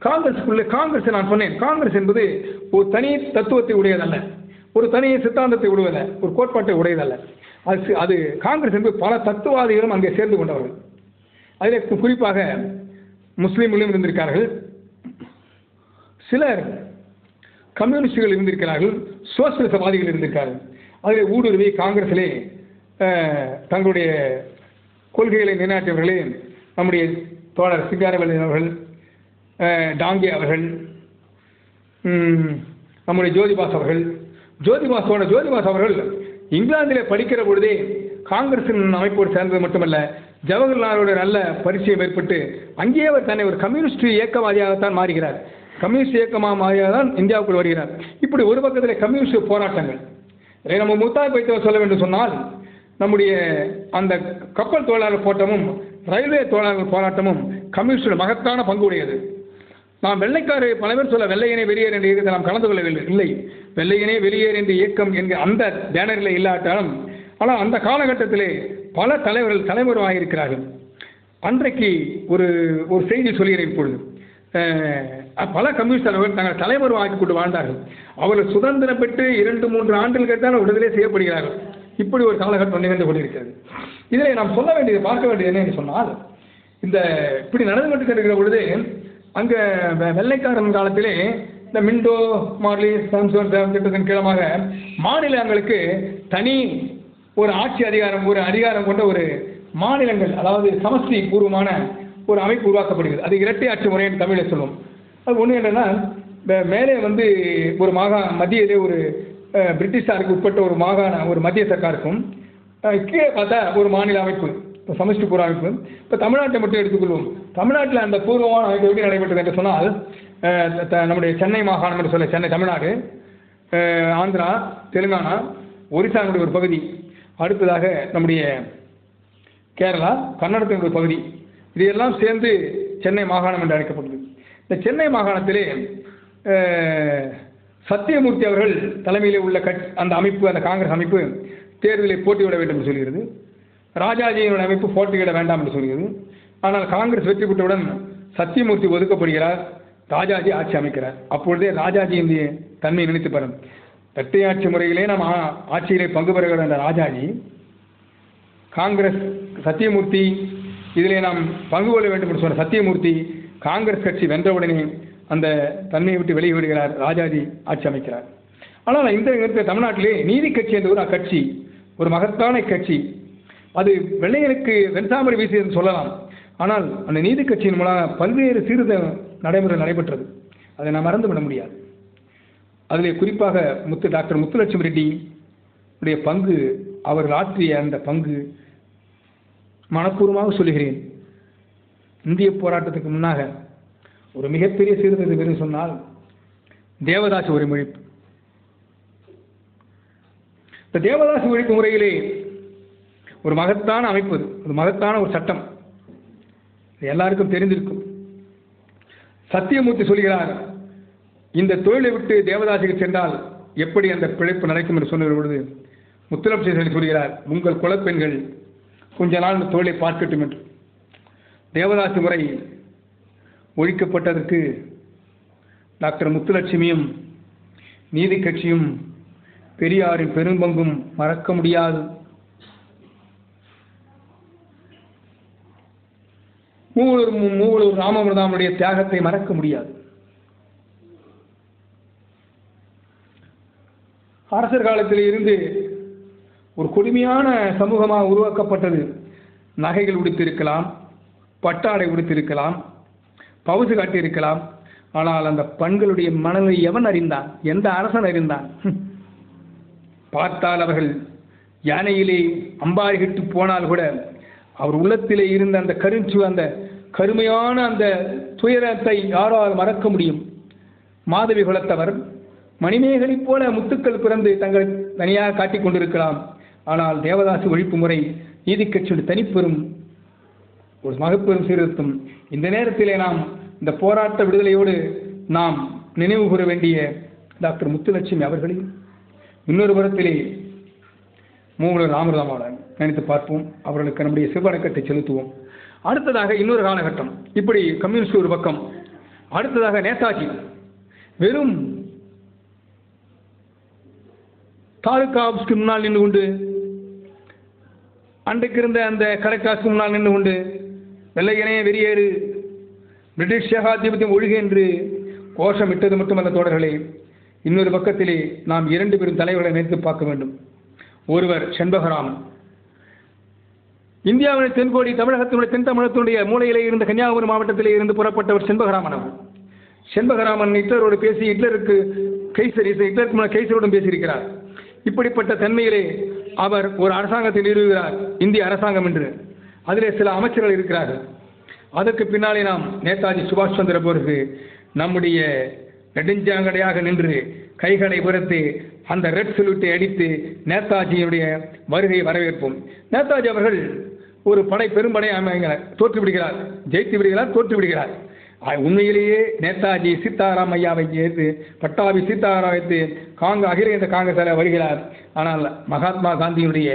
காங்கிரஸ்க்குள்ளே காங்கிரஸ் நான் சொன்னேன். காங்கிரஸ் என்பது ஒரு தனி தத்துவத்தை உடையதல்ல. ஒரு தனி சித்தாந்தத்தை உடையதல்ல. ஒரு கோட்பாட்டை உடையதல்ல. அது அது காங்கிரஸ் என்பது பல தத்துவவாதிகளும் அங்கே சேர்ந்து கொண்டவர்கள். அதில் குறிப்பாக முஸ்லீம்களும் இருந்திருக்கார்கள். சிலர் கம்யூனிஸ்டுகள் இருந்திருக்கிறார்கள் சோசியலிசவாதிகள் இருந்திருக்கார்கள். அதில் ஊடுருவி காங்கிரஸிலே தங்களுடைய கொள்கைகளை நிலைநாட்டியவர்களே நம்முடைய தோழர் சிங்காரவேலன் அவர்கள் டாங்கே அவர்கள் நம்முடைய ஜோதிபாஸ் அவர்கள். ஜோதிபாஸோட ஜோதிபாஸ் அவர்கள் இங்கிலாந்தில் படிக்கிற பொழுதே காங்கிரசின் அமைப்போடு சேர்ந்தது மட்டுமல்ல ஜவஹர்லாலோட நல்ல பரிச்சயம் ஏற்பட்டு அங்கேயே அவர் தன்னை ஒரு கம்யூனிஸ்ட் இயக்கவாதியாகத்தான் மாறுகிறார். கம்யூனிஸ்ட் இயக்கமாக மாறியாதான் இந்தியாவுக்குள் வருகிறார். இப்படி ஒரு பக்கத்தில் கம்யூனிஸ்ட் போராட்டங்கள். இதை நம்ம முத்தாய் வைத்தவர் சொல்ல வேண்டும் சொன்னால் நம்முடைய அந்த கப்பல் தொழிலாளர் போராட்டமும் ரயில்வே தொழிலாளர் போராட்டமும் கம்யூனிஸ்டோட மகத்தான பங்கு உடையது. நாம் வெள்ளைக்காரு பல பேர் சொல்ல வெள்ளையனே வெளியேறு என்ற இயக்கத்தை நாம் கலந்து கொள்ளவில்லை. இல்லை வெள்ளையனே வெளியேறு என்ற இயக்கம் என்கிற அந்த பேனரில் இல்லாட்டாலும் ஆனால் அந்த காலகட்டத்திலே பல தலைவர்கள் தலைவரும் இருக்கிறார்கள். அன்றைக்கு ஒரு ஒரு செய்தி சொல்கிறேன் இப்பொழுது. பல கம்யூனிஸ்ட் தலைவர்கள் தங்கள் தலைவர் ஆக்கி கொண்டு வாழ்ந்தார்கள். அவர்கள் சுதந்திரம் பெற்று இரண்டு மூன்று ஆண்டுகள் கேட்டால் விடுதலை செய்யப்படுகிறார்கள். இப்படி ஒரு காலகட்டம் நிகழ்ந்து கொண்டிருக்கிறது. இதில் நாம் சொல்ல வேண்டியது பார்க்க வேண்டியது என்னன்னு என்று சொன்னால் இந்த இப்படி நடந்து கொண்டு இருக்கிற பொழுது அங்கே வெள்ளைக்காரன் காலத்திலே இந்த மின்டோ மார்லி சாம்சோன் திட்டத்தின் கீழமாக மாநிலங்களுக்கு தனி ஒரு ஆட்சி அதிகாரம் ஒரு அதிகாரம் கொண்ட ஒரு மாநிலங்கள் அதாவது சமஷ்டி பூர்வமான ஒரு அமைப்பு உருவாக்கப்படுகிறது. அது இரட்டை ஆட்சி முறை என்று தமிழில் சொல்லுவோம். அது ஒன்று என்னென்னா மேலே வந்து ஒரு மாகா மத்தியதே ஒரு பிரிட்டிஷாருக்கு உட்பட்ட ஒரு மாகாண ஒரு மத்திய சர்க்காருக்கும் கீழே பார்த்தா ஒரு மாநில அமைப்பு இப்போ சமஷ்டி பூர்வ அமைப்பு. இப்போ தமிழ்நாட்டை மட்டும் எடுத்துக்கொள்வோம். தமிழ்நாட்டில் அந்த பூர்வமான அமைப்பு எப்படி நடைபெற்றது என்று சொன்னால் த- நம்முடைய சென்னை மாகாணம் என்று சொல்ல சென்னை தமிழ்நாடு ஆந்திரா தெலுங்கானா ஒரிசாவினுடைய ஒரு பகுதி அடுத்ததாக நம்முடைய கேரளா கர்நாடகத்தின் ஒரு இது இதையெல்லாம் சேர்ந்து சென்னை மாகாணம் என்று அழைக்கப்படுது இந்த சென்னை மாகாணத்திலே சத்தியமூர்த்தி அவர்கள் தலைமையிலே உள்ள கட் அந்த அமைப்பு அந்த காங்கிரஸ் அமைப்பு தேர்தலில் போட்டியிட வேண்டும் என்று சொல்கிறது. ராஜாஜியினுடைய அமைப்பு போட்டியிட வேண்டாம் என்று சொல்கிறது. ஆனால் காங்கிரஸ் வெற்றி பெற்றவுடன் சத்தியமூர்த்தி ஒதுக்கப்படுகிறார் ராஜாஜி ஆட்சி அமைக்கிறார். அப்பொழுதே ராஜாஜியின் தன்மை நினைத்து பெறும் தட்டை ஆட்சி முறையிலே நாம் ஆட்சியிலே பங்கு பெறுகிற அந்த ராஜாஜி காங்கிரஸ் சத்தியமூர்த்தி இதிலே நாம் பங்கு கொள்ள வேண்டும் என்று சொன்ன சத்தியமூர்த்தி காங்கிரஸ் கட்சி வென்றவுடனே அந்த தன்மையை விட்டு வெளியே விடுகிறார் ராஜாஜி ஆட்சி அமைக்கிறார். ஆனால் இந்த தமிழ்நாட்டிலே நீதி கட்சி என்ற ஒரு கட்சி ஒரு மகத்தான கட்சி. அது வெள்ளையனுக்கு வெண்சாமரை வீசியதுன்னு சொல்லலாம். ஆனால் அந்த நீதி கட்சியின் மூலம் பல்வேறு சீர்த நடைமுறை நடைபெற்றது. அதை நாம் மறந்துவிட முடியாது. அதில் குறிப்பாக முத்து டாக்டர் முத்துலட்சுமி ரெட்டி உடைய பங்கு அவர்கள் ஆற்றிய அந்த பங்கு மனப்பூர்வமாக சொல்லுகிறேன். இந்திய போராட்டத்துக்கு முன்னாக ஒரு மிகப்பெரிய சீர்திருத்தம் என்று சொன்னால் தேவதாசி ஒருமொழிப்பு இந்த தேவதாசி ஒழிப்பு முறையிலே ஒரு மகத்தான அமைப்பு அது ஒரு மகத்தான ஒரு சட்டம். எல்லாருக்கும் தெரிந்திருக்கும். சத்தியமூர்த்தி சொல்கிறார் இந்த தொழிலை விட்டு தேவதாசிக்கு சென்றால் எப்படி அந்த பிழைப்பு நடக்கும் என்று சொல்லுகிற பொழுது முத்துலட்சுமி சொல்கிறார் உங்கள் குலப்பெண்கள் கொஞ்ச நாள் இந்த தொழிலை பார்க்கட்டும் என்று. தேவதாசி முறை ஒழிக்கப்பட்டதற்கு டாக்டர் முத்துலட்சுமியும் நீதி கட்சியும் பெரியாரின் பெரும்பங்கும் மறக்க முடியாது. மூவலூர் மூவலூர் ராமபிரதாமனுடைய தியாகத்தை மறக்க முடியாது. அரசர் காலத்தில் இருந்து ஒரு கொடுமையான சமூகமாக உருவாக்கப்பட்டது. நகைகள் உடுத்திருக்கலாம் பட்டாடை உடுத்திருக்கலாம் பவுசு காட்டியிருக்கலாம். ஆனால் அந்த பெண்களுடைய மனதை எவன் அறிந்தான்? எந்த அரசன் அறிந்தான்? பார்த்தால் அவர்கள் யானையிலே அம்பாரிகிட்டு போனால் கூட அவர் உள்ளத்திலே இருந்த அந்த கருஞ்சு அந்த கருமையான அந்த துயரத்தை யாரால் மறக்க முடியும்? மாதவி குலத்தவர் மணிமேகலைப் போல முத்துக்கள் பிறந்து தங்களை தனியாக காட்டிக் கொண்டிருக்கலாம். ஆனால் தேவதாசி ஒழிப்பு முறை நீதிக் கட்சியுடைய தனிப்பெரும் ஒரு மகப்பெரும் சீர்திருத்தம். இந்த நேரத்திலே நாம் இந்த போராட்ட விடுதலையோடு நாம் நினைவு கூற வேண்டிய டாக்டர் முத்துலட்சுமி அவர்களையும் இன்னொரு புறத்திலே மூவலர் ராமராமாவுடன் நினைத்து பார்ப்போம். அவர்களுக்கு நம்முடைய சிவவணக்கத்தை செலுத்துவோம். அடுத்ததாக இன்னொரு காலகட்டம். இப்படி கம்யூனிஸ்ட் ஒரு பக்கம். அடுத்ததாக நேதாஜி. வெறும் தாலுகா ஆஃபீஸ்க்கு முன்னால் நின்று கொண்டு அன்றைக்கு இருந்த அந்த கலெக்டர் முன்னால் நின்று கொண்டு வெள்ளையனே வெறியேறு பிரிட்டிஷ் ஏகாதிபத்தியம் ஒழுகு என்று கோஷமிட்டது மட்டுமல்ல தோழர்களே. இன்னொரு பக்கத்திலே நாம் இரண்டு பெரும் தலைவர்களை நினைத்து பார்க்க வேண்டும். ஒருவர் செண்பகராமன் இந்தியாவின் தென்கோடி தமிழகத்தினுடைய தென் தமிழகத்தினுடைய மூலையிலே இருந்த கன்னியாகுமரி மாவட்டத்திலே இருந்து புறப்பட்டவர் செண்பகராமன் அவர் செண்பகராமன் ஹிட்லரோடு பேசி ஹிட்லருக்கு கைசர் ஹிட்லருக்கு முன்னால் கைசருடன் பேசியிருக்கிறார். இப்படிப்பட்ட தன்மையிலே அவர் ஒரு அரசாங்கத்தை நிறுவுகிறார் இந்திய அரசாங்கம் என்று. அதிலே சில அமைச்சர்கள் இருக்கிறார்கள். அதற்கு பின்னாலே நாம் நேதாஜி சுபாஷ் சந்திர போருக்கு நம்முடைய நெடுஞ்சாங்கடையாக நின்று கைகளை உரத்து அந்த ரெட் சல்யூட்டை அடித்து நேதாஜியுடைய வருகையை வரவேற்போம். நேதாஜி அவர்கள் ஒரு படை பெரும்படை அமைகிறார் தோற்று விடுகிறார் ஜெயித்து விடுகிறார் தோற்று விடுகிறார் உண்மையிலேயே நேதாஜி சீதாராம் ஐயாவை ஏற்று பட்டாபி சீதாராம் வைத்து காங்க அகில இந்த காங்கிரஸால வருகிறார். ஆனால் மகாத்மா காந்தியினுடைய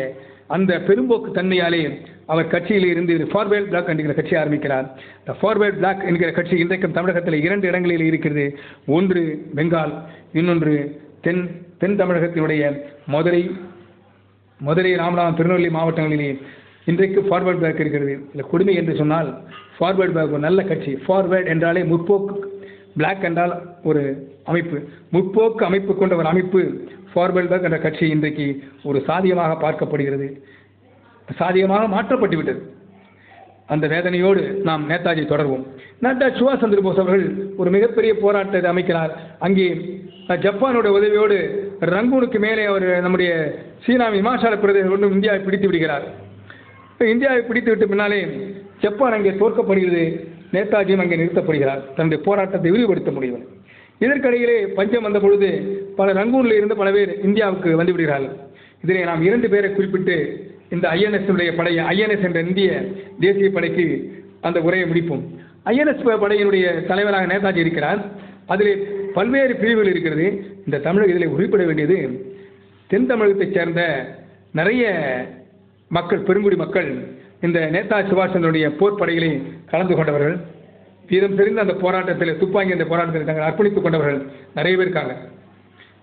அந்த பெரும்போக்கு தன்மையாலே அவர் கட்சியில் இருந்து ஃபார்வேர்ட் பிளாக் என்கிற கட்சி ஆரம்பிக்கிறார். இந்த ஃபார்வேர்ட் பிளாக் என்கிற கட்சி இன்றைக்கும் தமிழகத்தில் இரண்டு இடங்களில் இருக்கிறது. ஒன்று பெங்கால் இன்னொன்று தென் தென் தமிழகத்தினுடைய மதுரை மதுரை ராமநாதபுரம் திருநெல்வேலி மாவட்டங்களிலே இன்றைக்கு ஃபார்வர்ட் பேக் இருக்கிறது. இல்லை கொடுமை என்று சொன்னால் ஃபார்வர்ட் பேக் ஒரு நல்ல கட்சி. ஃபார்வேர்ட் என்றாலே முற்போக்கு பிளாக் என்றால் ஒரு அமைப்பு. முற்போக்கு அமைப்பு கொண்ட ஒரு அமைப்பு ஃபார்வர்ட் பேக் என்ற கட்சி இன்றைக்கு ஒரு சாதியமாக பார்க்கப்படுகிறது. சாதியமாக மாற்றப்பட்டு விட்டது. அந்த வேதனையோடு நாம் நேதாஜி தொடர்வோம். நட்டா சுபாஷ் சந்திர போஸ் அவர்கள் ஒரு மிகப்பெரிய போராட்டத்தை அமைக்கிறார். அங்கே ஜப்பானோட ஜப்பானுடைய உதவியோடு ரங்கூனுக்கு மேலே அவர் நம்முடைய சீனா இமாச்சல பிரதேசம் கொண்டு இந்தியாவை பிடித்து விடுகிறார். இந்தியாவை பிடித்துவிட்டு பின்னாலே ஜப்பான் அங்கே தோற்கப்படுகிறது. நேதாஜியும் அங்கே நிறுத்தப்படுகிறார். தன்னுடைய போராட்டத்தை விரிவுபடுத்த முடியும் இதற்கிடையிலே பஞ்சம் வந்த பொழுது பல ரங்கூனில் இருந்து பல பேர் இந்தியாவுக்கு வந்து விடுகிறார்கள். இதிலே நாம் இரண்டு பேரை குறிப்பிட்டு இந்த ஐஎன்எஸ்னுடைய படை ஐஎன்எஸ் என்ற இந்திய தேசிய படைக்கு அந்த உரையை முடிப்போம். ஐஎன்எஸ் படையினுடைய தலைவராக நேதாஜி இருக்கிறார். அதிலே பல்வேறு பிரிவுகள் இருக்கிறது. இந்த தமிழக இதில் குறிப்பிட வேண்டியது தென் தமிழகத்தைச் சேர்ந்த நிறைய மக்கள் பெருங்குடி மக்கள் இந்த நேதாஜி சுபாஷ் சந்திரனுடைய போர் படைகளில் கலந்து கொண்டவர்கள் வீரம் தெரிந்த அந்த போராட்டத்தில் துப்பாங்கி அந்த போராட்டத்தில் தங்கள் அர்ப்பணித்துக் கொண்டவர்கள் நிறைய பேர் இருக்காங்க.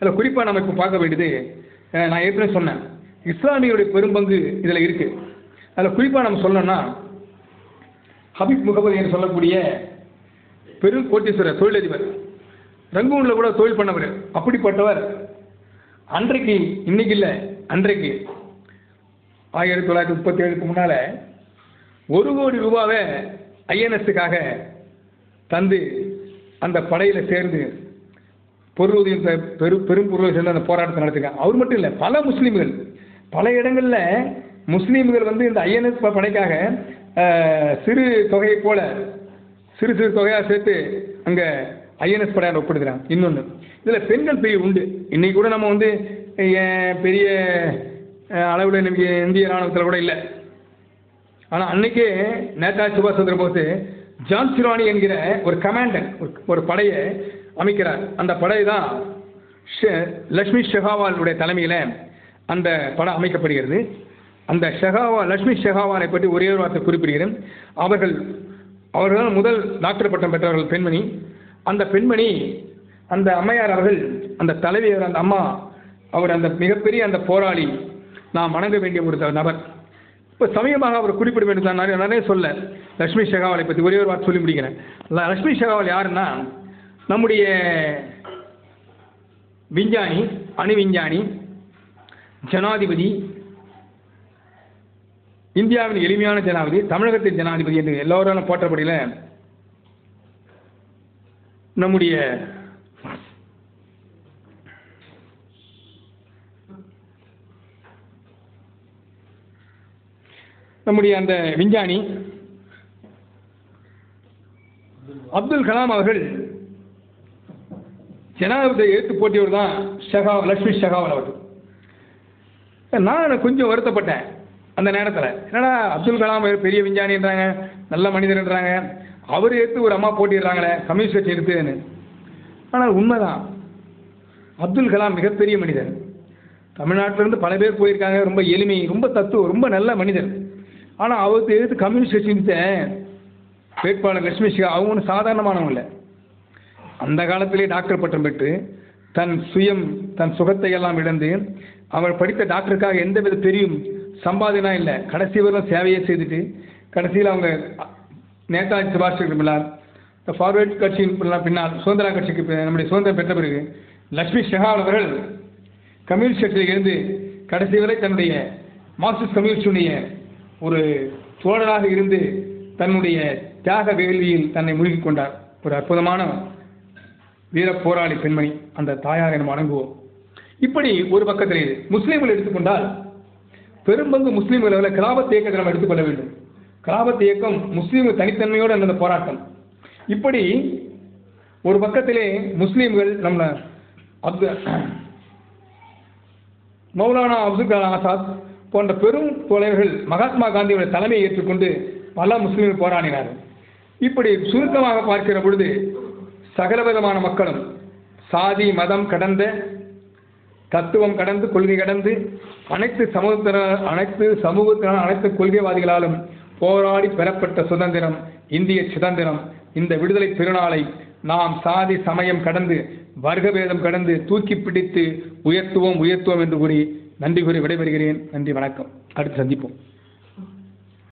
அதில் குறிப்பாக நம்ம இப்போ பார்க்க வேண்டியது நான் ஏற்கனவே சொன்னேன். இஸ்லாமியருடைய பெரும்பங்கு இதில் இருக்கு. அதில் குறிப்பாக நம்ம சொல்லணும்னா ஹபீப் முகமது என்று சொல்லக்கூடிய பெரும் கோட்டீஸ்வரர் தொழிலதிபர். ரங்கூனில் கூட தொழில் பண்ணவர். அப்படிப்பட்டவர். அன்றைக்கு இன்னைக்கு இல்லை அன்றைக்கு. ஆயிரத்தி தொள்ளாயிரத்தி முப்பத்தி ஏழுக்கு முன்னால் ஒரு கோடி ரூபாவை ஐஎன்எஸ்ஸுக்காக தந்து அந்த படையில் சேர்ந்து பொருளுதவியும் பெ- பெரு பெரும் பொருளை சேர்ந்து அந்த போராட்டத்தை நடத்திருக்காங்க. அவர் மட்டும் இல்லை பல முஸ்லீம்கள் பல இடங்களில் முஸ்லீம்கள் வந்து இந்த ஐஎன்எஸ் படைக்காக சிறு தொகையை போல சிறு சிறு தொகையாக சேர்த்து அங்கே ஐஎன்எஸ் படையார் ஒப்பிடுகிறாங்க இன்னொன்று இதில் பெண்கள் பிரிவு உண்டு. இன்னைக்கு கூட நம்ம வந்து பெரிய அளவில் இன்றைக்கி இந்திய ராணுவத்தில் கூட இல்லை. ஆனால் அன்னைக்கே நேதாஜி சுபாஷ் சந்திர போஸ் ஜான் சிராணி என்கிற ஒரு கமாண்டர் ஒரு ஒரு படையை அமைக்கிறார். அந்த படை தான் ஷெ- லக்ஷ்மி ஷெகாவாலுடைய தலைமையில் அந்த படம் அமைக்கப்படுகிறது. அந்த ஷெகாவா லக்ஷ்மி ஷெகாவாலை பற்றி ஒரே ஒரு வார்த்தை குறிப்பிடுகிறேன். அவர்கள் அவர்கள் முதல் டாக்டர் பட்டம் பெற்றவர்கள் பெண்மணி. அந்த பெண்மணி அந்த அம்மையார் அவர்கள் அந்த தலைவியர் அந்த அம்மா அவர் அந்த மிகப்பெரிய அந்த போராளி நாம் வணங்க வேண்டிய ஒரு நபர். இப்போ சமயமாக அவர் குறிப்பிட வேண்டும் நான் நிறைய நிறைய சொல்ல. லக்ஷ்மி ஷெகாவலை பற்றி ஒரே ஒரு வார்த்தை சொல்லி முடிக்கிறேன் லக்ஷ்மி ஷெகாவல் யாருன்னா நம்முடைய விஞ்ஞானி அணு விஞ்ஞானி ஜனாதிபதி இந்தியாவின் எளிமையான ஜனாதிபதி தமிழகத்தின் ஜனாதிபதி என்று எல்லோராலும் போற்றபடியில் நம்முடைய நம்முடைய அந்த விஞ்ஞானி அப்துல் கலாம் அவர்கள் ஜனாதிபதியை எழுத்து போட்டியவர் தான் ஷெகா லக்ஷ்மி ஷெகாவல் அவர்கள். நான் கொஞ்சம் வருத்தப்பட்டேன் அந்த நேரத்தில். என்னடா அப்துல் கலாம் ஒரு பெரிய விஞ்ஞானின்றாங்க நல்ல மனிதர்ன்றாங்க அவர் எடுத்து ஒரு அம்மா போட்டிடுறாங்களே கம்யூனிஸ்ட் கட்சி எடுத்துன்னு. ஆனால் உண்மைதான் அப்துல் கலாம் மிகப்பெரிய மனிதர். தமிழ்நாட்டிலேருந்து பல பேர் போயிருக்காங்க ரொம்ப எளிமை ரொம்ப தத்துவம் ரொம்ப நல்ல மனிதர். ஆனால் அவருக்கு எதிர்த்து கம்யூனிஸ்ட் கட்சி வேட்பாளர் லட்சுமி சிவா அவங்க ஒன்றும் சாதாரணமானவங்க இல்லை. அந்த காலத்திலே டாக்டர் பட்டம் பெற்று தன் சுயம் தன் சுகத்தை எல்லாம் இழந்து அவர் படித்த டாக்டருக்காக எந்தவித பெரியும் சம்பாதினா இல்லை. கடைசி வரலும் சேவையை செய்துட்டு கடைசியில் அவங்க நேதாஜி சுபாஷ் சந்திர பிள்ளார் ஃபார்வேர்ட் கட்சியின் பின்னால் பின்னால் சுதந்திரா கட்சிக்கு நம்முடைய சுதந்திரம் பெற்ற பிறகு லட்சுமி ஷெகால் அவர்கள் கம்யூனிஸ்ட் கட்சியில் இருந்து கடைசி வரை தன்னுடைய மார்க்சிஸ்ட் கம்யூனிஸ்டுடைய ஒரு சோழராக இருந்து தன்னுடைய தியாக வேள்வியில் தன்னை மூழ்கிக் கொண்டார். ஒரு அற்புதமான வீர போராளி பெண்மணி. அந்த தாயாரை நம்ம வணங்குவோம். இப்படி ஒரு பக்கத்தில் இது முஸ்லீம்கள் எடுத்துக்கொண்டால் பெரும்பங்கு முஸ்லீம்கள் அளவில் கிராபத் இயக்கத்தை நம்ம எடுத்துக்கொள்ள வேண்டும். கிராபத் இயக்கம் முஸ்லீம்கள் தனித்தன்மையோடு நடந்த போராட்டம். இப்படி ஒரு பக்கத்திலே முஸ்லீம்கள் நம்ம அப்து மௌலானா அப்துல் கலாம் ஆசாத் போன்ற பெரும் தலைவர்கள் மகாத்மா காந்தியோட தலைமையை ஏற்றுக்கொண்டு பல முஸ்லீம்கள் போராடினார்கள். இப்படி சுருக்கமாக பார்க்கிற பொழுது சகலவிதமான மக்களும் சாதி மதம் கடந்த தத்துவம் கடந்து கொள்கை கடந்து அனைத்து சமூகத்தினர் அனைத்து சமூகத்தினர் அனைத்து கொள்கைவாதிகளாலும் போராடி பெறப்பட்ட சுதந்திரம் இந்திய சுதந்திரம் இந்த விடுதலை திருநாளை நாம் சாதி சமயம் கடந்து வர்க்கபேதம் கடந்து தூக்கி பிடித்து உயர்த்துவோம் உயர்த்துவோம் என்று கூறி நன்றி கூறி விடைபெறுகிறேன். நன்றி வணக்கம். அடுத்து சந்திப்போம்.